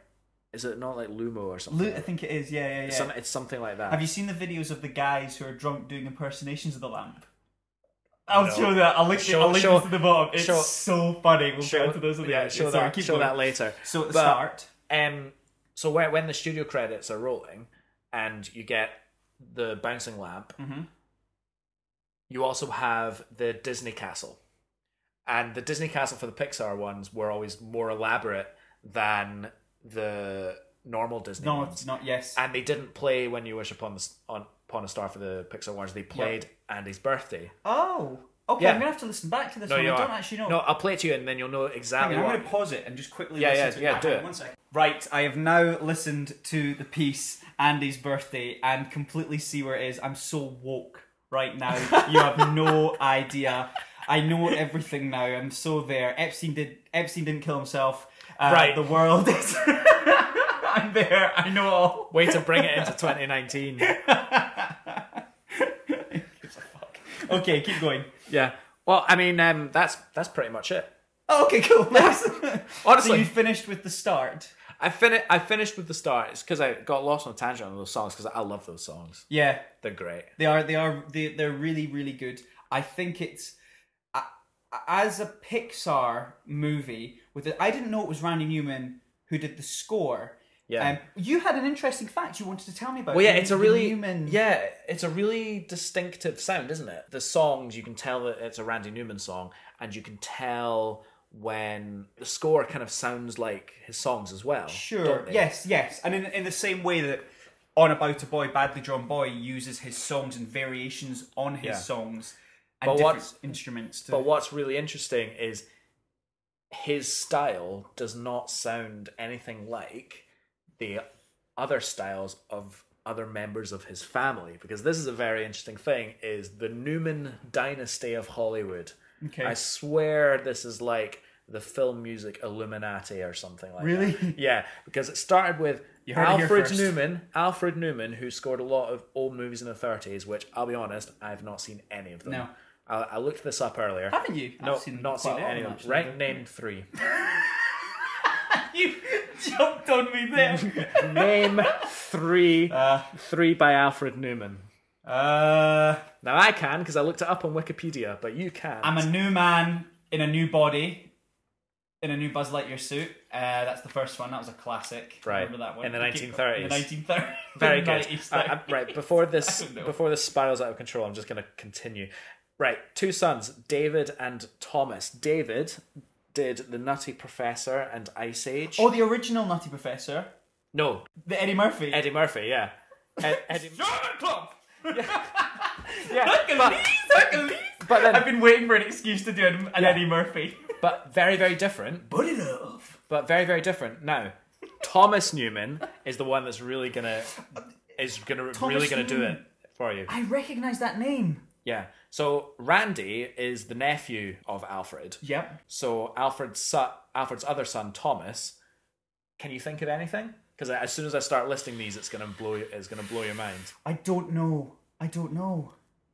is it not like Lumo or something? Lu- I think it is. Yeah, yeah, yeah. Some, it's something like that. Have you seen the videos of the guys who are drunk doing impersonations of the lamp? I'll No. show that. I'll link, Show- I'll link show- this at the bottom. It's show- so funny. We'll show, get to those yeah, show Sorry, that show going. that later. So at the But- start, Um, so when when the studio credits are rolling and you get the bouncing lamp, Mhm. you also have the Disney castle, and the Disney castle for the Pixar ones were always more elaborate than the normal Disney no, ones. it's not. Yes. and they didn't play when you wish upon the on upon a star for the Pixar ones. They played Andy's birthday. oh, okay. Yeah. I'm gonna have to listen back to this No, one. I don't actually know. No, I'll play it to you, and then you'll know exactly on, I'm going to pause it and just quickly Yeah, listen yeah, to yeah, it. do it. One second. Right, I have now listened to the piece Andy's birthday and completely see where it is. I'm so woke right now. you have no [laughs] idea. I know everything now. I'm so there. Epstein did. Epstein didn't kill himself. Uh, Right. The world is. [laughs] I'm there. I know all. Way to bring it into 2019. [laughs] Okay, keep going. yeah. Well, I mean, um, that's that's pretty much it. Oh, okay, cool. Nice. [laughs] Honestly. so you finished with the start. I finished. I finished with the start. It's because I got lost on a tangent on those songs because I love those songs. Yeah, They're great. They are. They are. They, they're really, really good. I think it's as a Pixar movie with it. I didn't know it was Randy Newman who did the score. Yeah. Um, you had an interesting fact you wanted to tell me about. Well, yeah, it's a really Newman. yeah, it's a really distinctive sound, isn't it? The songs you can tell that it's a Randy Newman song, and you can tell when the score kind of sounds like his songs as well. Sure. Yes. Yes. And in in the same way that on About a Boy, Badly Drawn Boy uses his songs and variations on his Yeah. songs But what's- instruments. To, But what's really interesting is his style does not sound anything like the other styles of other members of his family because this is a very interesting thing is the Newman dynasty of Hollywood. Okay. I swear this is like the film music Illuminati or something like Really? that. Really? Yeah, because it started with Alfred. Newman, Alfred Newman, who scored a lot of old movies in the 30s, which I'll be honest, I've not seen any of them. No. I, I looked this up earlier. Haven't you? I've No, seen not seen a lot any of them, them. actually. Rank name three. [laughs] you jumped on me there. [laughs] name three. uh, three by Alfred Newman. uh, Now I can because I looked it up on Wikipedia, but you can. I'm a new man in a new body, in a new Buzz Lightyear suit. Uh, that's the first one. That was a classic. Right. Remember that one? In the 1930s. In the 1930s. Very [laughs] good. 90s I- right before this, I don't know. before this spirals out of control, I'm just going to continue. Right, two sons, David and Thomas. David did the Nutty Professor and Ice Age. Oh, the original Nutty Professor, no, the Eddie Murphy. Eddie Murphy. Yeah, Ed, [laughs] Eddie. Shut [laughs] up! Yeah, Hercules, but, Hercules. but then, I've been waiting for an excuse to do an, an Yeah. Eddie Murphy. [laughs] but very, very different. But enough. but very very different. Now, Thomas Newman is the one that's really gonna is gonna Thomas really gonna do it for you. I recognise that name. Yeah. So Randy is the nephew of Alfred. Yep. So Alfred's son, Alfred's other son Thomas. Can you think of anything? Because as soon as I start listing these, it's gonna blow it's gonna blow your mind. I don't know. I don't know.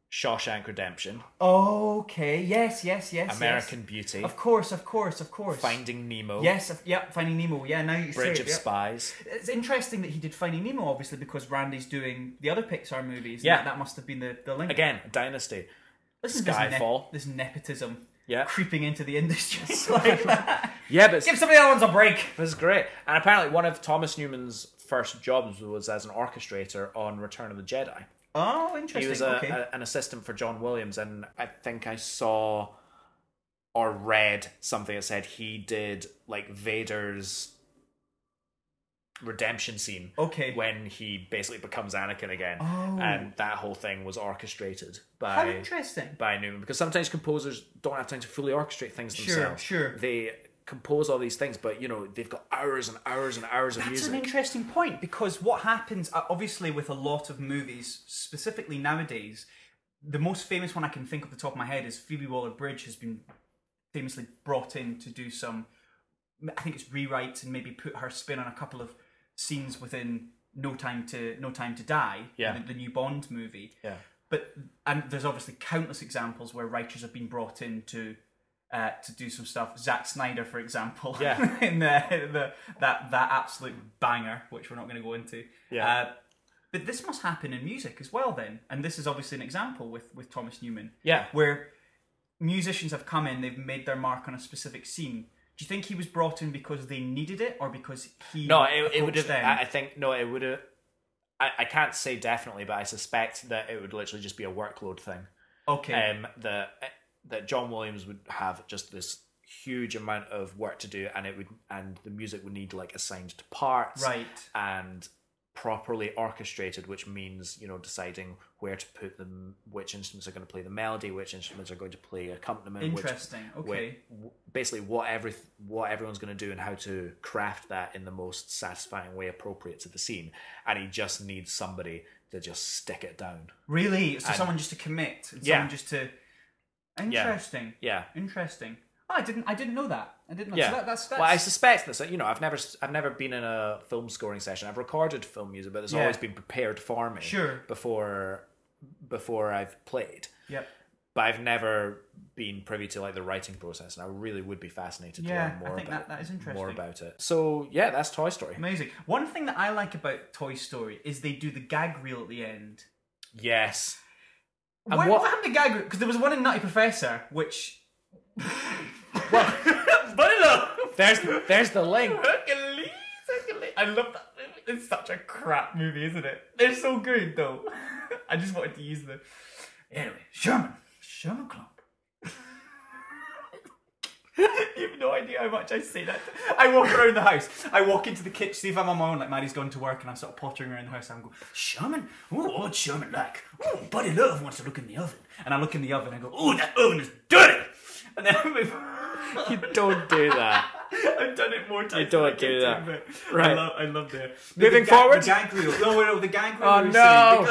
Shawshank Redemption, Okay. Yes. Yes. Yes. American Beauty, Of course. Of course. Of course. Finding Nemo, Yes. Yep. yeah. Finding Nemo. Yeah. Now you say Bridge it, of yeah. Spies. It's interesting that he did Finding Nemo, obviously, because Randy's doing the other Pixar movies. Yeah. That, that must have been the, the link. Again, Dynasty. This, Skyfall. this nepotism Yeah. creeping into the industry [laughs] [laughs] like. Yeah, but Give somebody else a break. this is great. And apparently, one of Thomas Newman's first jobs was as an orchestrator on Return of the Jedi. Oh, interesting. He was a, okay. a- an assistant for John Williams, and I think I saw or read something that said he did like Vader's redemption scene okay. when he basically becomes Anakin again, Oh. and that whole thing was orchestrated by How by interesting. by Newman because sometimes composers don't have time to fully orchestrate things themselves. sure. Sure. They compose all these things, but you know they've got hours and hours and hours of That's music. That's an interesting point because what happens, uh, obviously, with a lot of movies, specifically nowadays, the most famous one I can think of the top of my head is Phoebe Waller Bridge has been famously brought in to do some, I think it's rewrites and maybe put her spin on a couple of scenes within No Time to No Time to Die, Yeah. the, the new Bond movie. yeah, But and there's obviously countless examples where writers have been brought in to uh, to do some stuff. Zack Snyder, for example, Yeah. [laughs] in the, the that that absolute banger, which we're not going to go into. Yeah. Uh, but this must happen in music as well, then, and this is obviously an example with with Thomas Newman, yeah. where musicians have come in, they've made their mark on a specific scene. Do you think he was brought in because they needed it, or because he? No, it, it would have. them? I I think no, it would have. I, I can't say definitely, but I suspect that it would literally just be a workload thing. okay, Um, that that John Williams would have just this huge amount of work to do, and it would and the music would need like assigned to parts, right. and properly orchestrated, which means you know deciding where to put them, which instruments are going to play the melody, which instruments are going to play accompaniment, Interesting. wh- Okay. basically what every what everyone's going to do and how to craft that in the most satisfying way appropriate to the scene and he just needs somebody to just stick it down Really? So And- someone just to commit, and Yeah. someone just to. Interesting. yeah Interesting. Oh, I didn't. I didn't know that. I didn't know. yeah So that, that's that's. well i suspect this you know i've never i've never been in a film scoring session i've recorded film music but it's Yeah. always been prepared for me Sure. before before i've played Yep. but i've never been privy to like the writing process and i really would be fascinated to learn more I think about that, that is interesting. more about it so yeah that's toy story Amazing. One thing that I like about Toy Story is they do the gag reel at the end. yes And What, what- what happened to gag reel? Because there was one in Nutty Professor, which. [laughs] well, but enough. there's there's the link Hercules, Hercules. I love that movie. It's such a crap movie, isn't it? They're so good, though. [laughs] I just wanted to use the. Anyway, Sherman. Sherman Clump. [laughs] you have no idea how much I say that. I walk around the house. I walk into the kitchen, see if I'm on my own, like Maddie's gone to work, and I'm sort of pottering around the house. I'm going, Sherman? Oh, what's Sherman like? Oh, Buddy Love wants to look in the oven. And I look in the oven and I go, oh, that oven is dirty. And then I move. [laughs] you don't do that I've done it more times. You don't than I do that. Right. I love, I love the Moving the forward? The gag reel. No, no, the gag reel. Oh, no.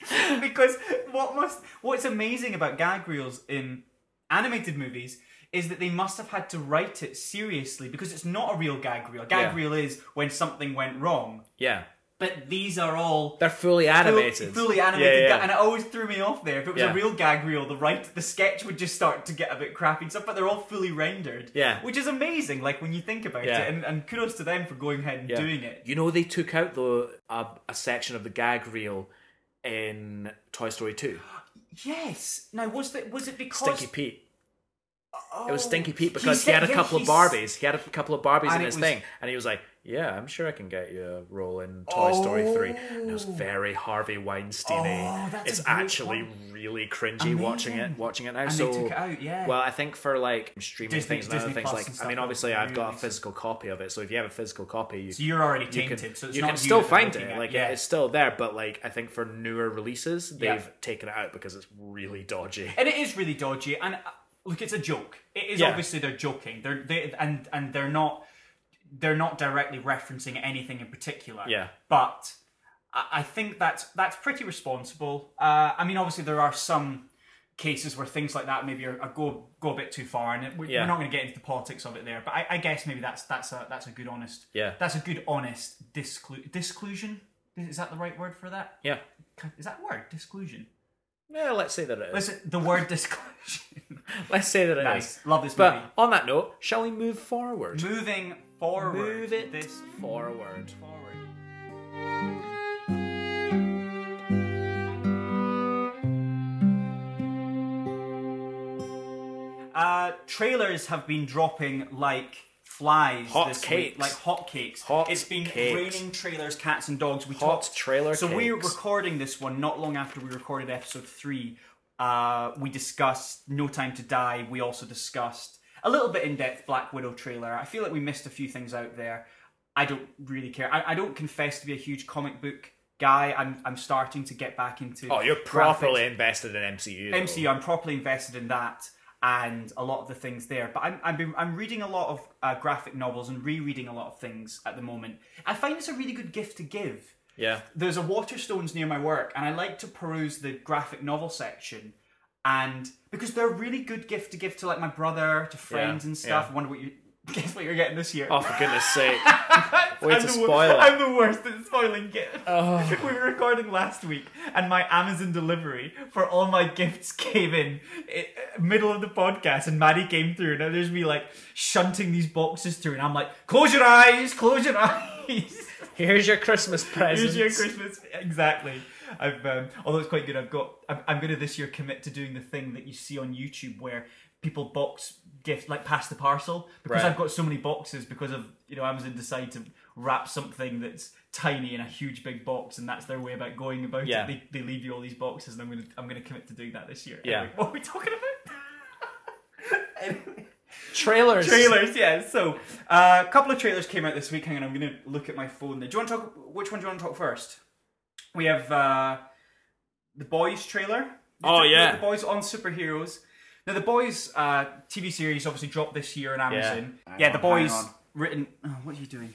Because, [laughs] because what must what's amazing about gag reels in animated movies is that they must have had to write it seriously because it's not a real gag reel. A gag Yeah. reel is when something went wrong. yeah But these are all They're fully animated. Full- fully animated, Yeah, yeah. and it always threw me off there. If it was Yeah. a real gag reel, the right, the sketch would just start to get a bit crappy and stuff. But they're all fully rendered, Yeah. which is amazing. Like when you think about Yeah. it, and, and kudos to them for going ahead and Yeah. doing it. You know, they took out the a, a section of the gag reel in Toy Story 2. Yes. Now was that was it because Stinky Pete. It was Oh, Stinky Pete because he, said- had a couple of Barbies. He had a couple of Barbies in his was- thing, and he was like, "Yeah, I'm sure I can get you a role in Toy Story 3. And it was Oh. very Harvey Weinstein. Oh, it's actually one. really cringy watching it. Watching it now. And so they took it out, yeah. Well, I think for like streaming Disney- things and other Disney things, Plus like I mean, obviously I've got a physical copy of it. So if you have a physical copy, you So you're already you tainted. can, so it's you not can you still find it. at, Like yeah. it's still there, but like I think for newer releases, they've Yeah. taken it out because it's really dodgy. and it is really dodgy. And uh, look, it's a joke. It is Yeah. obviously they're joking. They're they and and they're not they're not directly referencing anything in particular. Yeah. But I, I think that's that's pretty responsible. Uh, I mean, obviously there are some cases where things like that maybe are, are go go a bit too far, and we, Yeah. we're not going to get into the politics of it there. But I, I guess maybe that's that's a that's a good honest Yeah. that's a good honest disclu- disclusion. Is that the right word for that? Yeah. Is that word disclusion? Yeah, let's say that it is. Listen, the word [laughs] disclosure. Let's say that it is. nice, love this movie. But on that note, shall we move forward? Moving forward, Move it this forward. forward. Uh, trailers have been dropping like flies Hot this cakes. week, like hotcakes. Hot it's been cakes. raining trailers, cats and dogs. We Hot talked trailer So we're recording this one not long after we recorded episode three. Uh, we discussed No Time to Die. We also discussed a little bit in depth Black Widow trailer. I feel like we missed a few things out there. I don't really care. I, I don't confess to be a huge comic book guy. I'm I'm starting to get back into. Oh, you're graphics. properly invested in MCU. though. MCU. I'm properly invested in that and a lot of the things there. But I'm I'm, been, I'm reading a lot of uh, graphic novels and rereading a lot of things at the moment. I find it's a really good gift to give. Yeah. There's a Waterstones near my work, and I like to peruse the graphic novel section. And because they're a really good gift to give to like my brother, to friends Yeah, and stuff. yeah. I wonder what you [laughs] guess what you're getting this year. Oh, for goodness sake. way [laughs] I'm to the spoil it. I'm the worst at spoiling gifts. Oh. We were recording last week, and my Amazon delivery for all my gifts came in i- middle of the podcast, and Maddie came through, and there's me like shunting these boxes through, and I'm like, "Close your eyes, close your [laughs] eyes." Here's your Christmas present. Here's your Christmas. Exactly. I've um, although it's quite good. I've got. I'm, I'm going to this year commit to doing the thing that you see on YouTube where people box gift like pass the parcel because Right. I've got so many boxes because of you know Amazon decide to wrap something that's tiny in a huge big box and that's their way about going about Yeah. it. They, they leave you all these boxes and I'm gonna I'm gonna commit to doing that this year. Yeah. Anyway, what are we talking about? anyway. [laughs] Trailers. Trailers, yeah. So, uh, a couple of trailers came out this week. Hang on, I'm going to look at my phone. There. Do you want to talk? Which one do you want to talk first? We have uh, the Boys trailer. Oh, yeah. the Boys on superheroes. Now, the Boys uh, TV series obviously dropped this year on Amazon. Hang Yeah, on, the Boys written. Oh, what are you doing?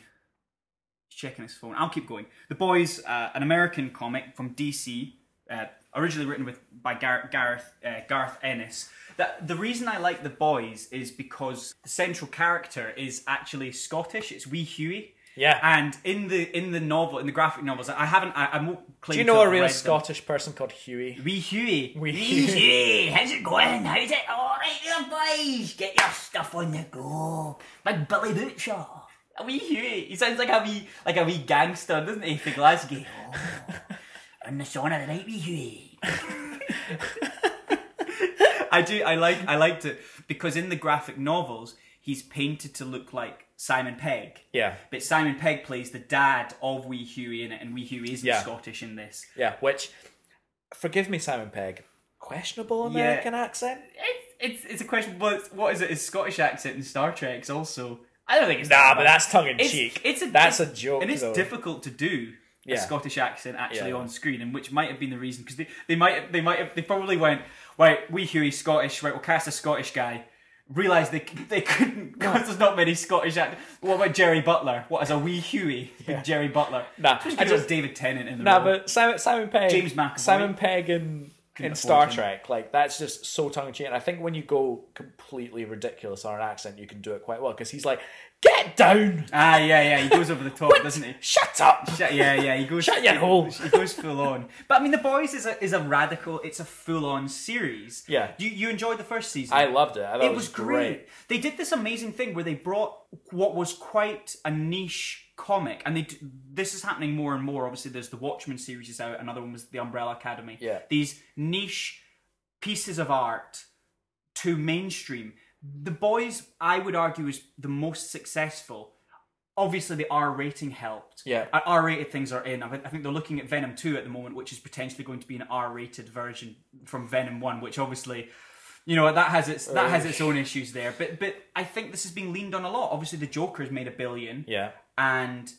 He's checking his phone. I'll keep going. The Boys, uh, an American comic from DC, uh, originally written with by Gar- Gareth uh, Garth Ennis. That the reason I like the Boys is because the central character is actually Scottish. It's Wee Hughie. Yeah. And in the in the novel, in the graphic novels, I haven't. I, I won't. Do you know a real read them. Scottish person called Hughie? Wee Hughie. Wee Hey, how's it going? How's it? All right, there, boys. Get your stuff on the go. Big Billy Butcher. A wee Hughie. He sounds like a wee like a wee gangster, doesn't he, for Glasgow? [laughs] On the son of the night, wee Hughie. [laughs] I do. I like. I liked it because in the graphic novels, he's painted to look like Simon Pegg. Yeah. But Simon Pegg plays the dad of Wee Hughie in it, and Wee Hughie isn't Yeah. Scottish in this. Yeah, which, forgive me, Simon Pegg, questionable American accent? It's, it's it's a question. But what is it? His Scottish accent in Star Trek's also. I don't think it's Nah, but that's tongue in It's, cheek. it's a that's a joke, and it's though. difficult to do. A Scottish accent actually Yeah. on screen, and which might have been the reason because they, they might have, they might have, they probably went right. We Hughie Scottish, right? We'll cast a Scottish guy. Realised they they couldn't [laughs] because there's not many Scottish actors. What about Gerry Butler? What is a wee Hughie? Yeah. [laughs] Gerry Butler. Nah, I just- David Tennant in the Nah, role. but Simon, Simon Pegg, James McAvoy. Simon Pegg in in Star him. Trek, like that's just so tongue in cheek. And I think when you go completely ridiculous on an accent, you can do it quite well because he's like, "Get down, ah, yeah, yeah. He goes over the top, doesn't he? shut up." Shut- yeah, yeah, he goes. Shut your hole. He goes full on. But I mean, The Boys is a is a radical. It's a full on series. Yeah. You you enjoyed the first season. I loved it. I thought it was great. They did this amazing thing where they brought what was quite a niche comic, and they d- this is happening more and more. Obviously, there's the Watchmen series is out. Another one was the Umbrella Academy. Yeah. These niche pieces of art to mainstream. The Boys, I would argue, is the most successful. Obviously, the R rating helped. Yeah. Uh, R rated things are in. I think they're looking at Venom 2 at the moment, which is potentially going to be an R rated version from Venom 1, which obviously, you know, that has its that has its own issues there. But but I think this has been leaned on a lot. Obviously, the Joker has made a billion, Yeah, and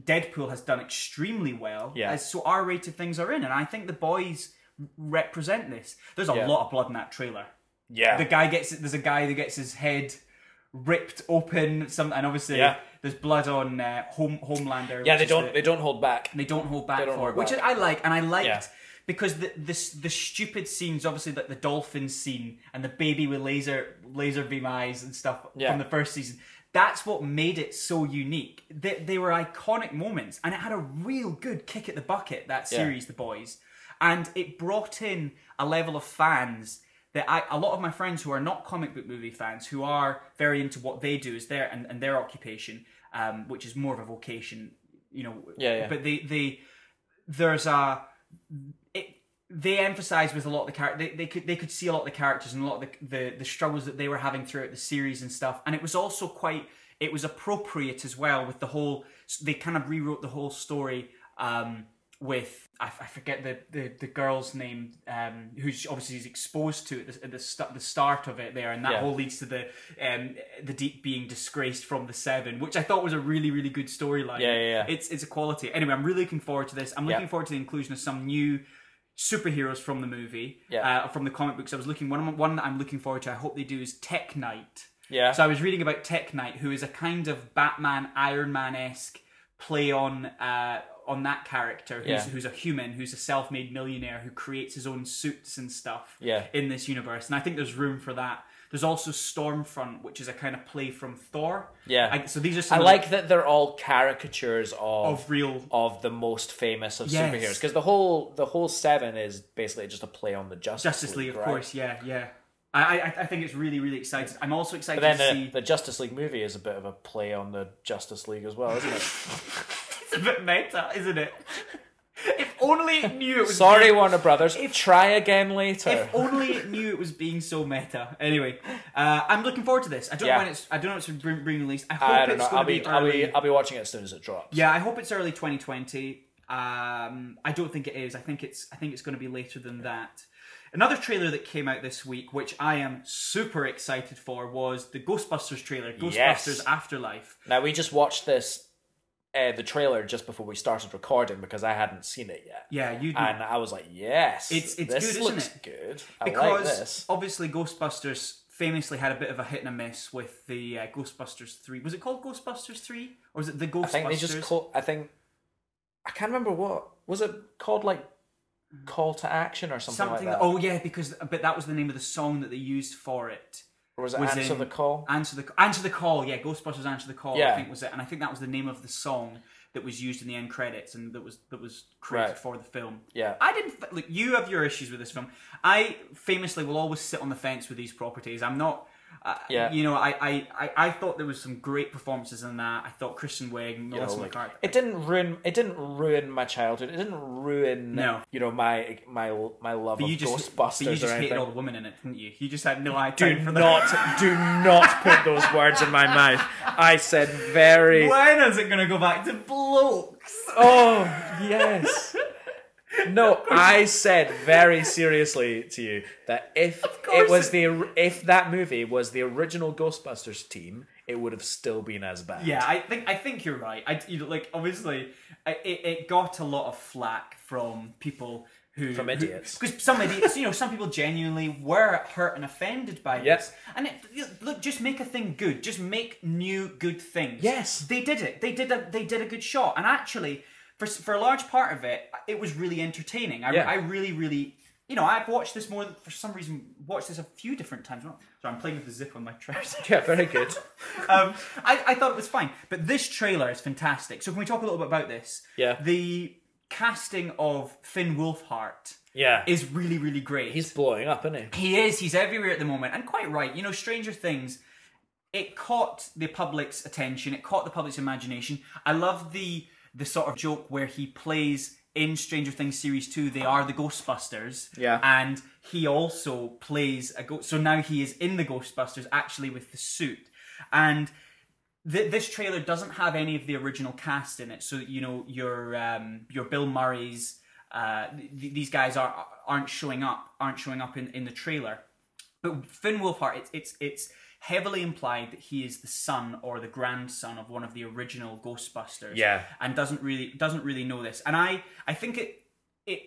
Deadpool has done extremely well. Yeah. As, so R rated things are in, and I think the boys represent this. There's a Yeah. lot of blood in that trailer. Yeah. The guy gets there's a guy that gets his head ripped open. Some and obviously Yeah. there's blood on uh, Home Homelander. yeah, they don't. the- they don't hold back. they don't hold back don't for hold it, which. I like, and I liked Yeah. because the the the stupid scenes, obviously like the dolphin scene and the baby with laser laser beam eyes and stuff Yeah. from the first season. That's what made it so unique. They, they were iconic moments, and it had a real good kick at the bucket. That series, The Boys, and it brought in a level of fans that I, a lot of my friends who are not comic book movie fans, who are very into what they do as their and, and their occupation, um, which is more of a vocation, you know. Yeah, yeah. But they they there's a it, they emphasize with a lot of the characters they, they could they could see a lot of the characters and a lot of the, the the struggles that they were having throughout the series and stuff and it was also quite it was appropriate as well with the whole they kind of rewrote the whole story um with I, I forget the, the the girl's name um who's obviously is exposed to it at the, at the, st- the start of it there and that Yeah. whole leads to the um the deep being disgraced from the seven which I thought was a really really good storyline Yeah, yeah, yeah. it's it's a quality anyway I'm really looking forward to this I'm looking Yeah. forward to the inclusion of some new superheroes from the movie, Yeah. uh, from the comic books. I was looking one one that I'm looking forward to. I hope they do is Tek Knight. Yeah. So I was reading about Tek Knight, who is a kind of Batman, Iron Man esque play on uh, on that character, who's, Yeah. who's a human, who's a self made millionaire who creates his own suits and stuff Yeah. in this universe. And I think there's room for that. There's also Stormfront, which is a kind of play from Thor. Yeah. I, so these are some I of like that they're all caricatures of of real of the most famous of Yes. superheroes because the whole the whole seven is basically just a play on the Justice, Justice League, of right? course. Yeah, yeah. I, I I think it's really really exciting. I'm also excited But then to the, see. the Justice League movie is a bit of a play on the Justice League as well, isn't it? [laughs] It's a bit meta, isn't it? if only it knew it was. Sorry, being, Warner Brothers. If, try again later. If only it knew it was being so meta. Anyway, uh, I'm looking forward to this. I don't Yeah. know when it's. I don't know when it's being released. I hope I don't it's know. going I'll to be, be, I'll early. be I'll be watching it as soon as it drops. Yeah, I hope it's early 2020. Um, I don't think it is. I think it's. I think it's going to be later than that. Another trailer that came out this week, which I am super excited for, was the Ghostbusters trailer, Ghostbusters Yes. Afterlife. Now we just watched this, uh, the trailer just before we started recording because I hadn't seen it yet. Yeah, you. And I was like, yes, It's- it's this good, isn't looks it? good. I because like this. obviously Ghostbusters famously had a bit of a hit and a miss with the uh, Ghostbusters three. Was it called Ghostbusters three, or was it the Ghostbusters? I think they just call. I think I can't remember what was it called, like Call to Action or something, something. like that. oh yeah, because but that was the name of the song that they used for it. Or was it was Answer in- the Call? Answer the Answer the Call. Yeah, Ghostbusters Answer the Call. I Yeah. think was it, and I think that was the name of the song that was used in the end credits and that was that was created Right. for the film. Yeah. I didn't look. You have your issues with this film. I famously will always sit on the fence with these properties. I'm not. Uh, Yeah. You know, I, I, I, I thought there was some great performances in that. I thought Kristen Wiig, Melissa like, McCarthy. it didn't ruin it didn't ruin my childhood. It didn't ruin No. you know my my my love But of you just, Ghostbusters but you just hated all the women in it, didn't you? You just had no idea. do time for them. not do not put those [laughs] words in my mouth. I said very When is it going to go back to blokes? Oh yes. No, I said very seriously to you that if it was the if that movie was the original Ghostbusters team, it would have still been as bad. Yeah, I think I think you're right. I you know, like obviously I- it, it got a lot of flack from people who From idiots. because some idiots you know some people genuinely were hurt and offended by Yep. this and it, look just make a thing good just make new good things Yes. they did it they did a they did a good shot and actually for for a large part of it it was really entertaining I, Yeah. I really really you know I've watched this more for some reason watched this a few different times so I'm playing with the zip on my trousers [laughs] Yeah, very good. [laughs] um, I, I thought it was fine, but this trailer is fantastic. So can we talk a little bit about this? Yeah. The casting of Finn Wolfhard Yeah. is really, really great. He's blowing up, isn't he? he is. He's everywhere at the moment, and quite right. You know, Stranger Things. It caught the public's attention. It caught the public's imagination. I love the the sort of joke where he plays in Stranger Things series two. They are the Ghostbusters. Yeah. And he also plays a ghost. So now he is in the Ghostbusters, actually with the suit. And th- this trailer doesn't have any of the original cast in it. So you know your um, your Bill Murray's. Uh, th- these guys are aren't showing up. Aren't showing up in, in the trailer. But Finn Wolfhard, it's it's it's heavily implied that he is the son or the grandson of one of the original Ghostbusters. Yeah. and doesn't really doesn't really know this. And I I think it it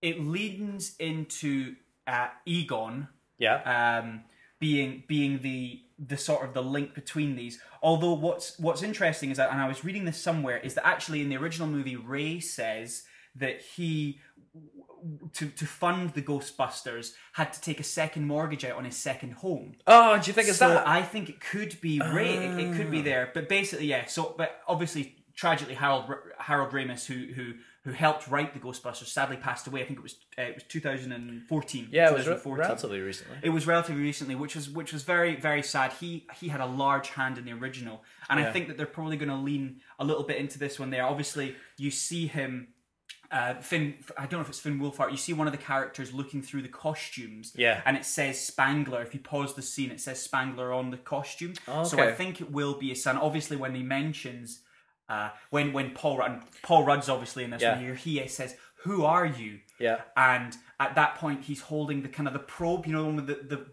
it leans into uh, Egon Yeah. um, being being the the sort of the link between these. Although what's what's interesting is that, and I was reading this somewhere, is that actually in the original movie, Ray says that he to to fund the Ghostbusters had to take a second mortgage out on his second home. Oh, do you think it's so that? I think it could be Ray. It, it could be there, but basically, yeah. So, but obviously, tragically, Harold Harold Ramis, who who who helped write the Ghostbusters, sadly passed away. I think it was uh, it was 2014. yeah, it was re- 2014. relatively recently. It was relatively recently, which was which was very very sad. He he had a large hand in the original, and I think that they're probably going to lean a little bit into this one. There, obviously, you see him. Uh, Finn, I don't know if it's Finn Wolfhard. You see one of the characters looking through the costumes, Yeah. and it says Spengler. If you pause the scene, it says Spengler on the costume. So Okay. I think it will be a son. Obviously, when he mentions, uh, when when Paul Rudd, Paul Rudd's obviously in this Yeah. one here, he says, "Who are you?" Yeah. and at that point he's holding the kind of the probe, you know, the the,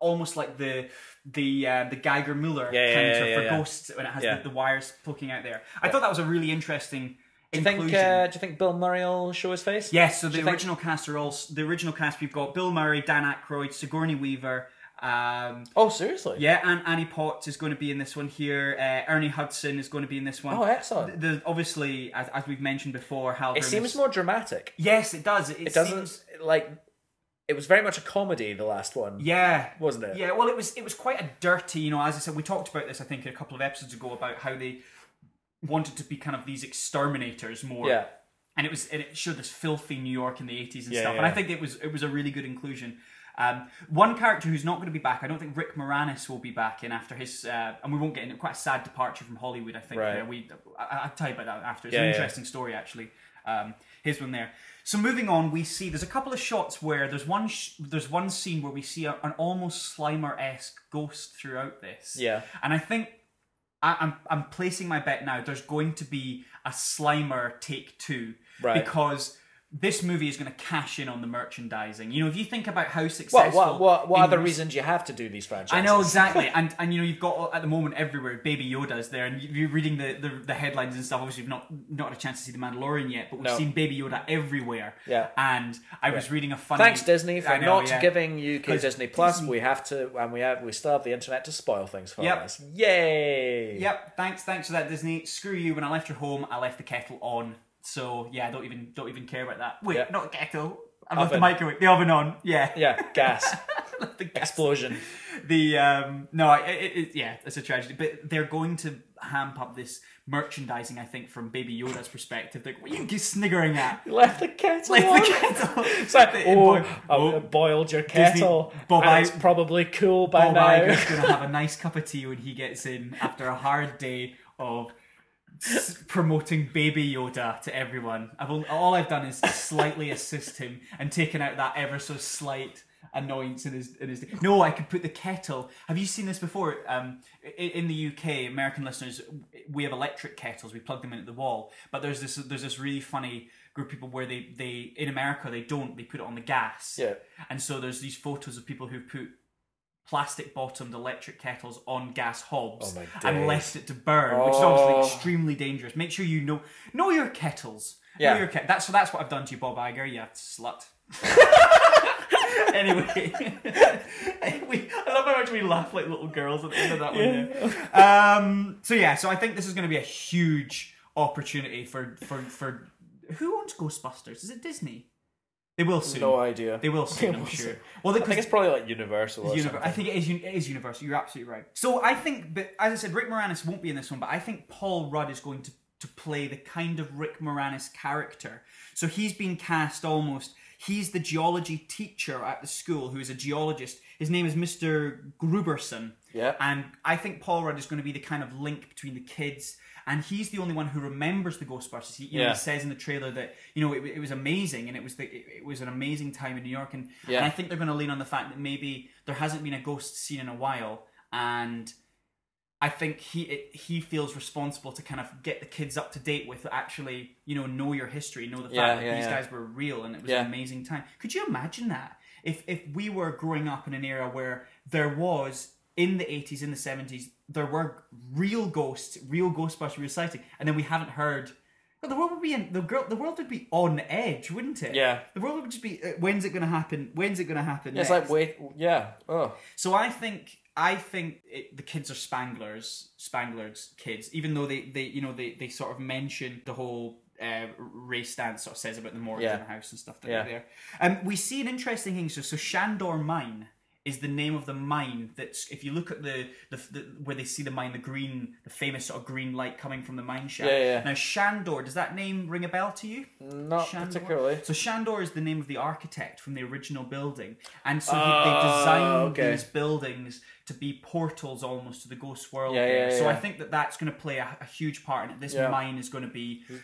almost like the the uh, the Geiger Muller Yeah, counter yeah, for ghosts when it has the, the wires poking out there. I thought that was a really interesting you think? Uh, do you think Bill Murray will show his face? Yes, so the you think- original cast are all the original cast. We've got Bill Murray, Dan Aykroyd, Sigourney Weaver. Um, Oh, seriously? yeah, and Annie Potts is going to be in this one here. Uh, Ernie Hudson is going to be in this one. Oh, excellent. The, obviously, as, as we've mentioned before, Hal. It Ramis- seems more dramatic. Yes, it does. It, It doesn't seems- like. It was very much a comedy. The last one. Yeah, Wasn't it? Yeah, well, it was. It was quite a dirty. You know, as I said, we talked about this. I think a couple of episodes ago about how they wanted to be kind of these exterminators more. Yeah. and it was. And it showed this filthy New York in the eighties and Yeah, stuff. yeah. And I think it was. It was a really good inclusion. Um, one character who's not going to be back, I don't think Rick Moranis will be back in after his, uh, and we won't get into quite a sad departure from Hollywood. I think Right. there. we, I, I'll tell you about that after. It's Yeah, an interesting story actually. Um, his one there. So moving on, we see there's a couple of shots where there's one sh- there's one scene where we see a, an almost Slimer esque ghost throughout this. Yeah. and I think I, I'm I'm placing my bet now. There's going to be a Slimer take two Right. because. This movie is going to cash in on the merchandising. You know, if you think about how successful. What? What? What in other reasons you have to do these franchises? I know exactly, [laughs] and and you know you've got at the moment everywhere Baby Yoda's there, and you're reading the, the, the headlines and stuff. Obviously, you've not not had a chance to see the Mandalorian yet, but we've No. seen Baby Yoda everywhere. Yeah. and I was reading a funny. Thanks Disney for know, not yeah. giving UK Disney Plus. Disney- We have to, and we have, we still have the internet to spoil things for Yep. us. Yay! Yep, thanks, thanks for that, Disney. Screw you. When I left your home, I left the kettle on. So yeah, I don't even don't even care about that. Wait, Yeah. not kettle. I left the Oven. microwave, the oven on. Yeah, Yeah, gas [laughs] the gas explosion. the um no it, it, it, yeah it's a tragedy but they're going to hamp up this merchandising i think from baby yoda's perspective like what are you sniggering at You left the kettle like on. the kettle [laughs] It's like, The- oh, boy- I boiled your kettle. Bob and it's probably cool by Bob now. Iger's gonna [laughs] have a nice cup of tea when he gets in after a hard day of promoting Baby Yoda to everyone. I've only, all I've done is slightly assist him and taken out that ever so slight annoyance in his in his. No, I could put the kettle. Have you seen this before? Um, in, in the UK, American listeners, we have electric kettles. We plug them in at the wall. But there's this there's this really funny group of people where they they in America they don't they put it on the gas. Yeah. And so there's these photos of people who put plastic bottomed electric kettles on gas hobs Oh and left it to burn, which is obviously Oh. extremely dangerous. Make sure you know know your kettles. Yeah. Know your ket- that's so that's what I've done to you, Bob Iger, you slut. [laughs] anyway, [laughs] we, I love how much we laugh like little girls at the end of that one. there. Um, so yeah, so I think this is going to be a huge opportunity for for for who owns Ghostbusters? Is it Disney? They will soon. No idea. They will [laughs] soon, They I'm will sure. soon. Well, I think it's probably like Universal. Univer- I think it is. It is Universal. You're absolutely right. So I think, but as I said, Rick Moranis won't be in this one. But I think Paul Rudd is going to to play the kind of Rick Moranis character. So he's been cast almost. He's the geology teacher at the school who is a geologist. His name is Mr. Grooberson. Yeah. And I think Paul Rudd is going to be the kind of link between the kids. And he's the only one who remembers the Ghostbusters. He, you know, he says in the trailer that you know it, it was amazing, and it was the, it, it was an amazing time in New York. And, Yeah. and I think they're going to lean on the fact that maybe there hasn't been a ghost scene in a while, and I think he it, he feels responsible to kind of get the kids up to date with actually you know know your history, know the fact Yeah, that yeah, these yeah. guys were real, and it was Yeah. an amazing time. Could you imagine that if if we were growing up in an era where there was in the 80s in the 70s there were real ghosts real Ghostbusters real sighting and then we haven't heard well, the world would be in the girl the world would be on edge wouldn't it Yeah. the world would just be uh, when's it going to happen when's it going to happen It's next? like wait, yeah. Oh, So I think I think it, the kids are Spenglers, Spengler's kids, even though they, they you know they, they sort of mention the whole uh, Ray Stantz sort of says about the morgue Yeah. in the house and stuff that Yeah. are there. Um, we see an interesting thing. So, so Shandor Mine is the name of the mine that's if you look at the, the, the where they see the mine, the green, the famous sort of green light coming from the mine shaft. Yeah, yeah. Now Shandor, does that name ring a bell to you? Not Shandor? particularly. So Shandor is the name of the architect from the original building, and so he, Oh, they ah, designed okay. these buildings to be portals almost to the ghost world. Yeah, so I think that that's going to play a, a huge part in it. This mine is going to be Do you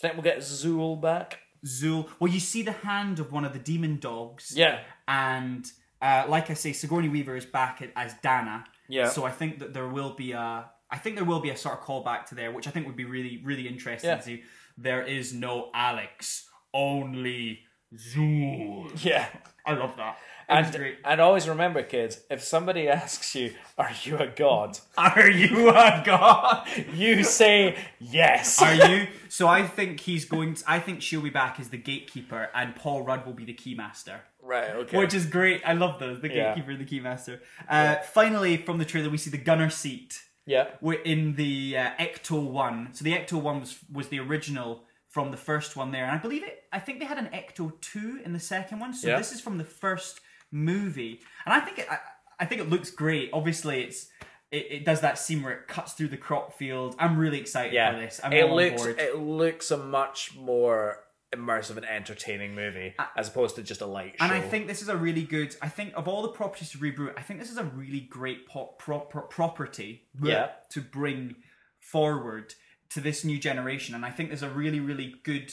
think we'll get Zuul back? Zuul. Well, you see the hand of one of the demon dogs. Yeah. And uh, like I say, Sigourney Weaver is back as Dana. Yeah. So I think that there will be a, I think there will be a sort of callback to there, which I think would be really, really interesting Yeah. to see. There is no Alex, only Zuul. Yeah. I love that. And, and always remember, kids, if somebody [laughs] asks you, Are you a god? [laughs] Are you a god? you say yes. Are you? [laughs] So I think he's going. To, I think she'll be back as the gatekeeper, and Paul Rudd will be the keymaster. right, okay. Which is great. I love those. The Yeah. gatekeeper and the keymaster. Uh, Finally, from the trailer, we see the gunner seat. yeah. We're in the uh, Ecto One. So the Ecto One was was the original from the first one there, and I believe it. I think they had an Ecto Two in the second one. So Yeah. this is from the first movie, and I think it. I, I think it looks great. Obviously, it's. It, it does that scene where it cuts through the crop field. I'm really excited Yeah. for this. I'm it looks it looks a much more immersive and entertaining movie as opposed to just a light show. And I think this is a really good. I think of all the properties to reboot, I think this is a really great pop, pro, pro, property Yeah. to bring forward to this new generation. And I think there's a really, really good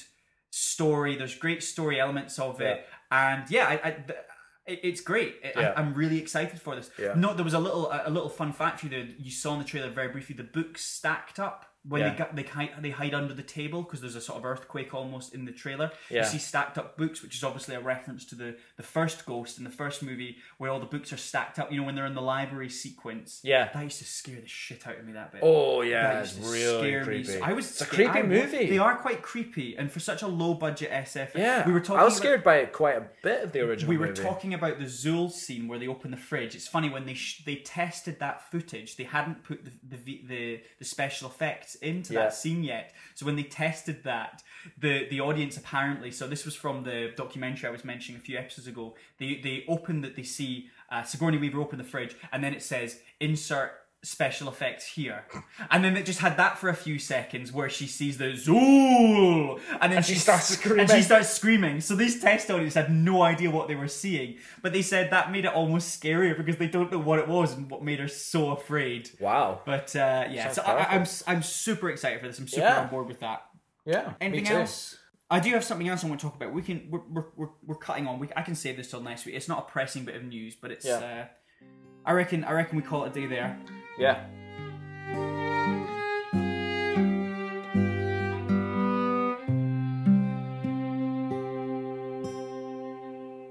story. There's great story elements of it, and yeah, I, I, it's great. It- Yeah. I, I'm really excited for this. Yeah. No, there was a little a, a little fun fact for you that you saw in the trailer very briefly. The books stacked up. When Yeah. they they hide, they hide under the table because there's a sort of earthquake almost in the trailer. Yeah. You see stacked up books, which is obviously a reference to the the first Ghost in the first movie, where all the books are stacked up. You know, when they're in the library sequence. Yeah. that used to scare the shit out of me. That bit. Oh yeah, That used to really scare me. creepy. So I was it's a sca- creepy I movie. They are quite creepy, and for such a low budget SF. Yeah, we were talking. I was about- scared by it quite a bit of the original. we were movie. talking about the Zuul scene where they open the fridge. It's funny when they sh- they tested that footage, they hadn't put the the the, the special effects into Yeah. that scene yet. So when they tested that, the the audience apparently. So this was from the documentary I was mentioning a few episodes ago. They they open that they see uh, Sigourney Weaver open the fridge, and then it says insert special effects here and then it just had that for a few seconds where she sees the Zuul and then she starts and screaming. she starts screaming so these test audience had no idea what they were seeing but they said that made it almost scarier because they don't know what it was and what made her so afraid Wow. but uh, yeah Sounds so I, I- I'm. I'm super excited for this i'm super Yeah. on board with that Yeah. Anything else? I do have something else I want to talk about. We can we're we're, we're, we're cutting on. We, I can save this till next week. It's not a pressing bit of news, but it's. Yeah. Uh, I reckon I reckon we call it a day there. Yeah.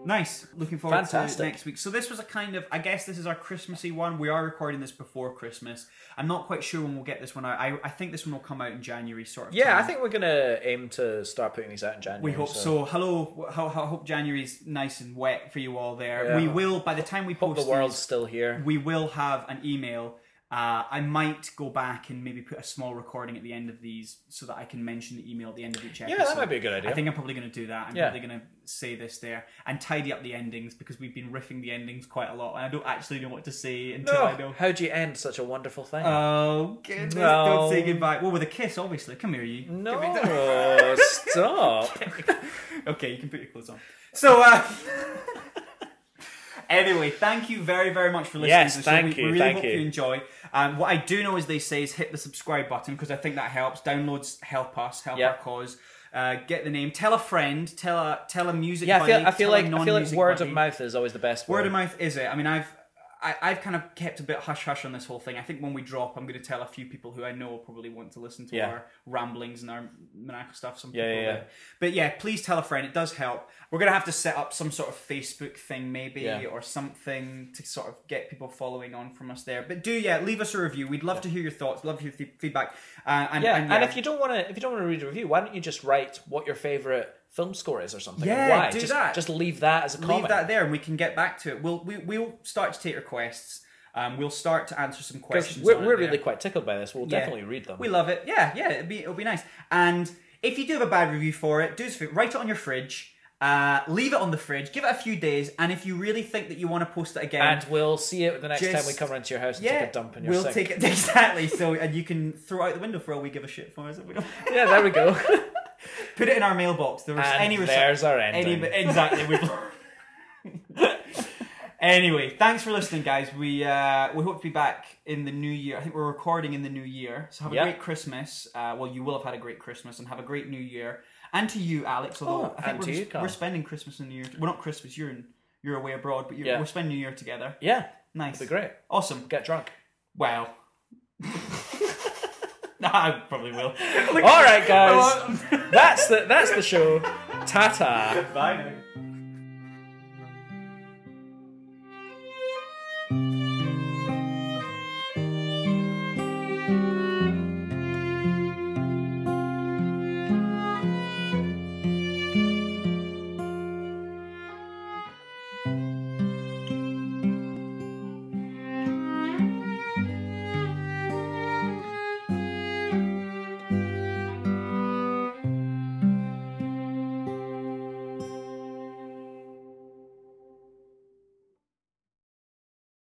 Nice. Looking forward Fantastic. to next week. So this was a kind of I guess this is our Christmassy one. We are recording this before Christmas. I'm not quite sure when we'll get this one out. I, I think this one will come out in January sort of. Yeah, time. I think we're gonna aim to start putting these out in January. We hope so. Hello. Ho- ho- hope January's nice and wet for you all there. Yeah. We will by the time we Hope post the world's these, still here. we will have an email. Uh, I might go back and maybe put a small recording at the end of these so that I can mention the email at the end of each episode. Yeah, that might be a good idea. I think I'm probably going to do that. I'm Yeah. probably going to say this there and tidy up the endings because we've been riffing the endings quite a lot and I don't actually know what to say until I know. How do you end such a wonderful thing? Oh goodness! No. Don't say goodbye. Well, with a kiss, obviously. Come here, you. Give me no, stop. [laughs] okay, you can put your clothes on. So, uh, [laughs] anyway, thank you very, very much for listening Yes, to the show. thank we, you, we really thank hope you. you enjoy. Um, what I do know, as they say, is hit the subscribe button because I think that helps. Downloads help us, help Yeah. our cause. Uh, get the name. Tell a friend. Tell a tell a music. Yeah, I feel I feel like I feel like word buddy. of mouth is always the best Word way. of mouth is it? I mean, I've I, I've kind of kept a bit hush hush on this whole thing. I think when we drop, I'm going to tell a few people who I know will probably want to listen to Yeah. our ramblings and our maniacal stuff. Some Yeah, people, yeah, yeah. that- But yeah, please tell a friend. It does help. We're going to have to set up some sort of Facebook thing, maybe, Yeah. or something to sort of get people following on from us there. But do yeah, leave us a review. We'd love to hear your thoughts. Love your fe- feedback. Uh, and, yeah, and, and, if you don't want to, if you don't want to read a review, why don't you just write what your favorite film score is or something? Yeah, why? do just, that. Just leave that as a comment. leave that there, and we can get back to it. We'll we, we'll start to take requests. Um, we'll start to answer some questions. we're, we're really quite tickled by this. We'll Yeah. definitely read them. We love it. Yeah, yeah, it'll be it'll be nice. And if you do have a bad review for it, do write it on your fridge. Uh, leave it on the fridge. Give it a few days, and if you really think that you want to post it again, And we'll see it the next time we come round to your house and yeah, take a dump in your we'll sink. take it [laughs] exactly. So, and you can throw it out the window for all we give a shit for us. If we don't Yeah, there we go. [laughs] [laughs] put it in our mailbox. There was and any there's our ending. Any, exactly. We've... [laughs] anyway, thanks for listening, guys. We uh, we hope to be back in the new year. I think we're recording in the new year, so have a Yep. great Christmas. Uh, well, you will have had a great Christmas and have a great New Year. And to you, Alex. Although Oh, I think and we're, to you, we're spending Christmas and New Year. We're not Christmas. You're in, you're away abroad, but you're, Yeah. we're spending New Year together. yeah, Nice. it'll be great. Awesome. Get drunk. Well. [laughs] [laughs] nah, I probably will. All right, guys. that's the that's the show. Ta ta. Bye now.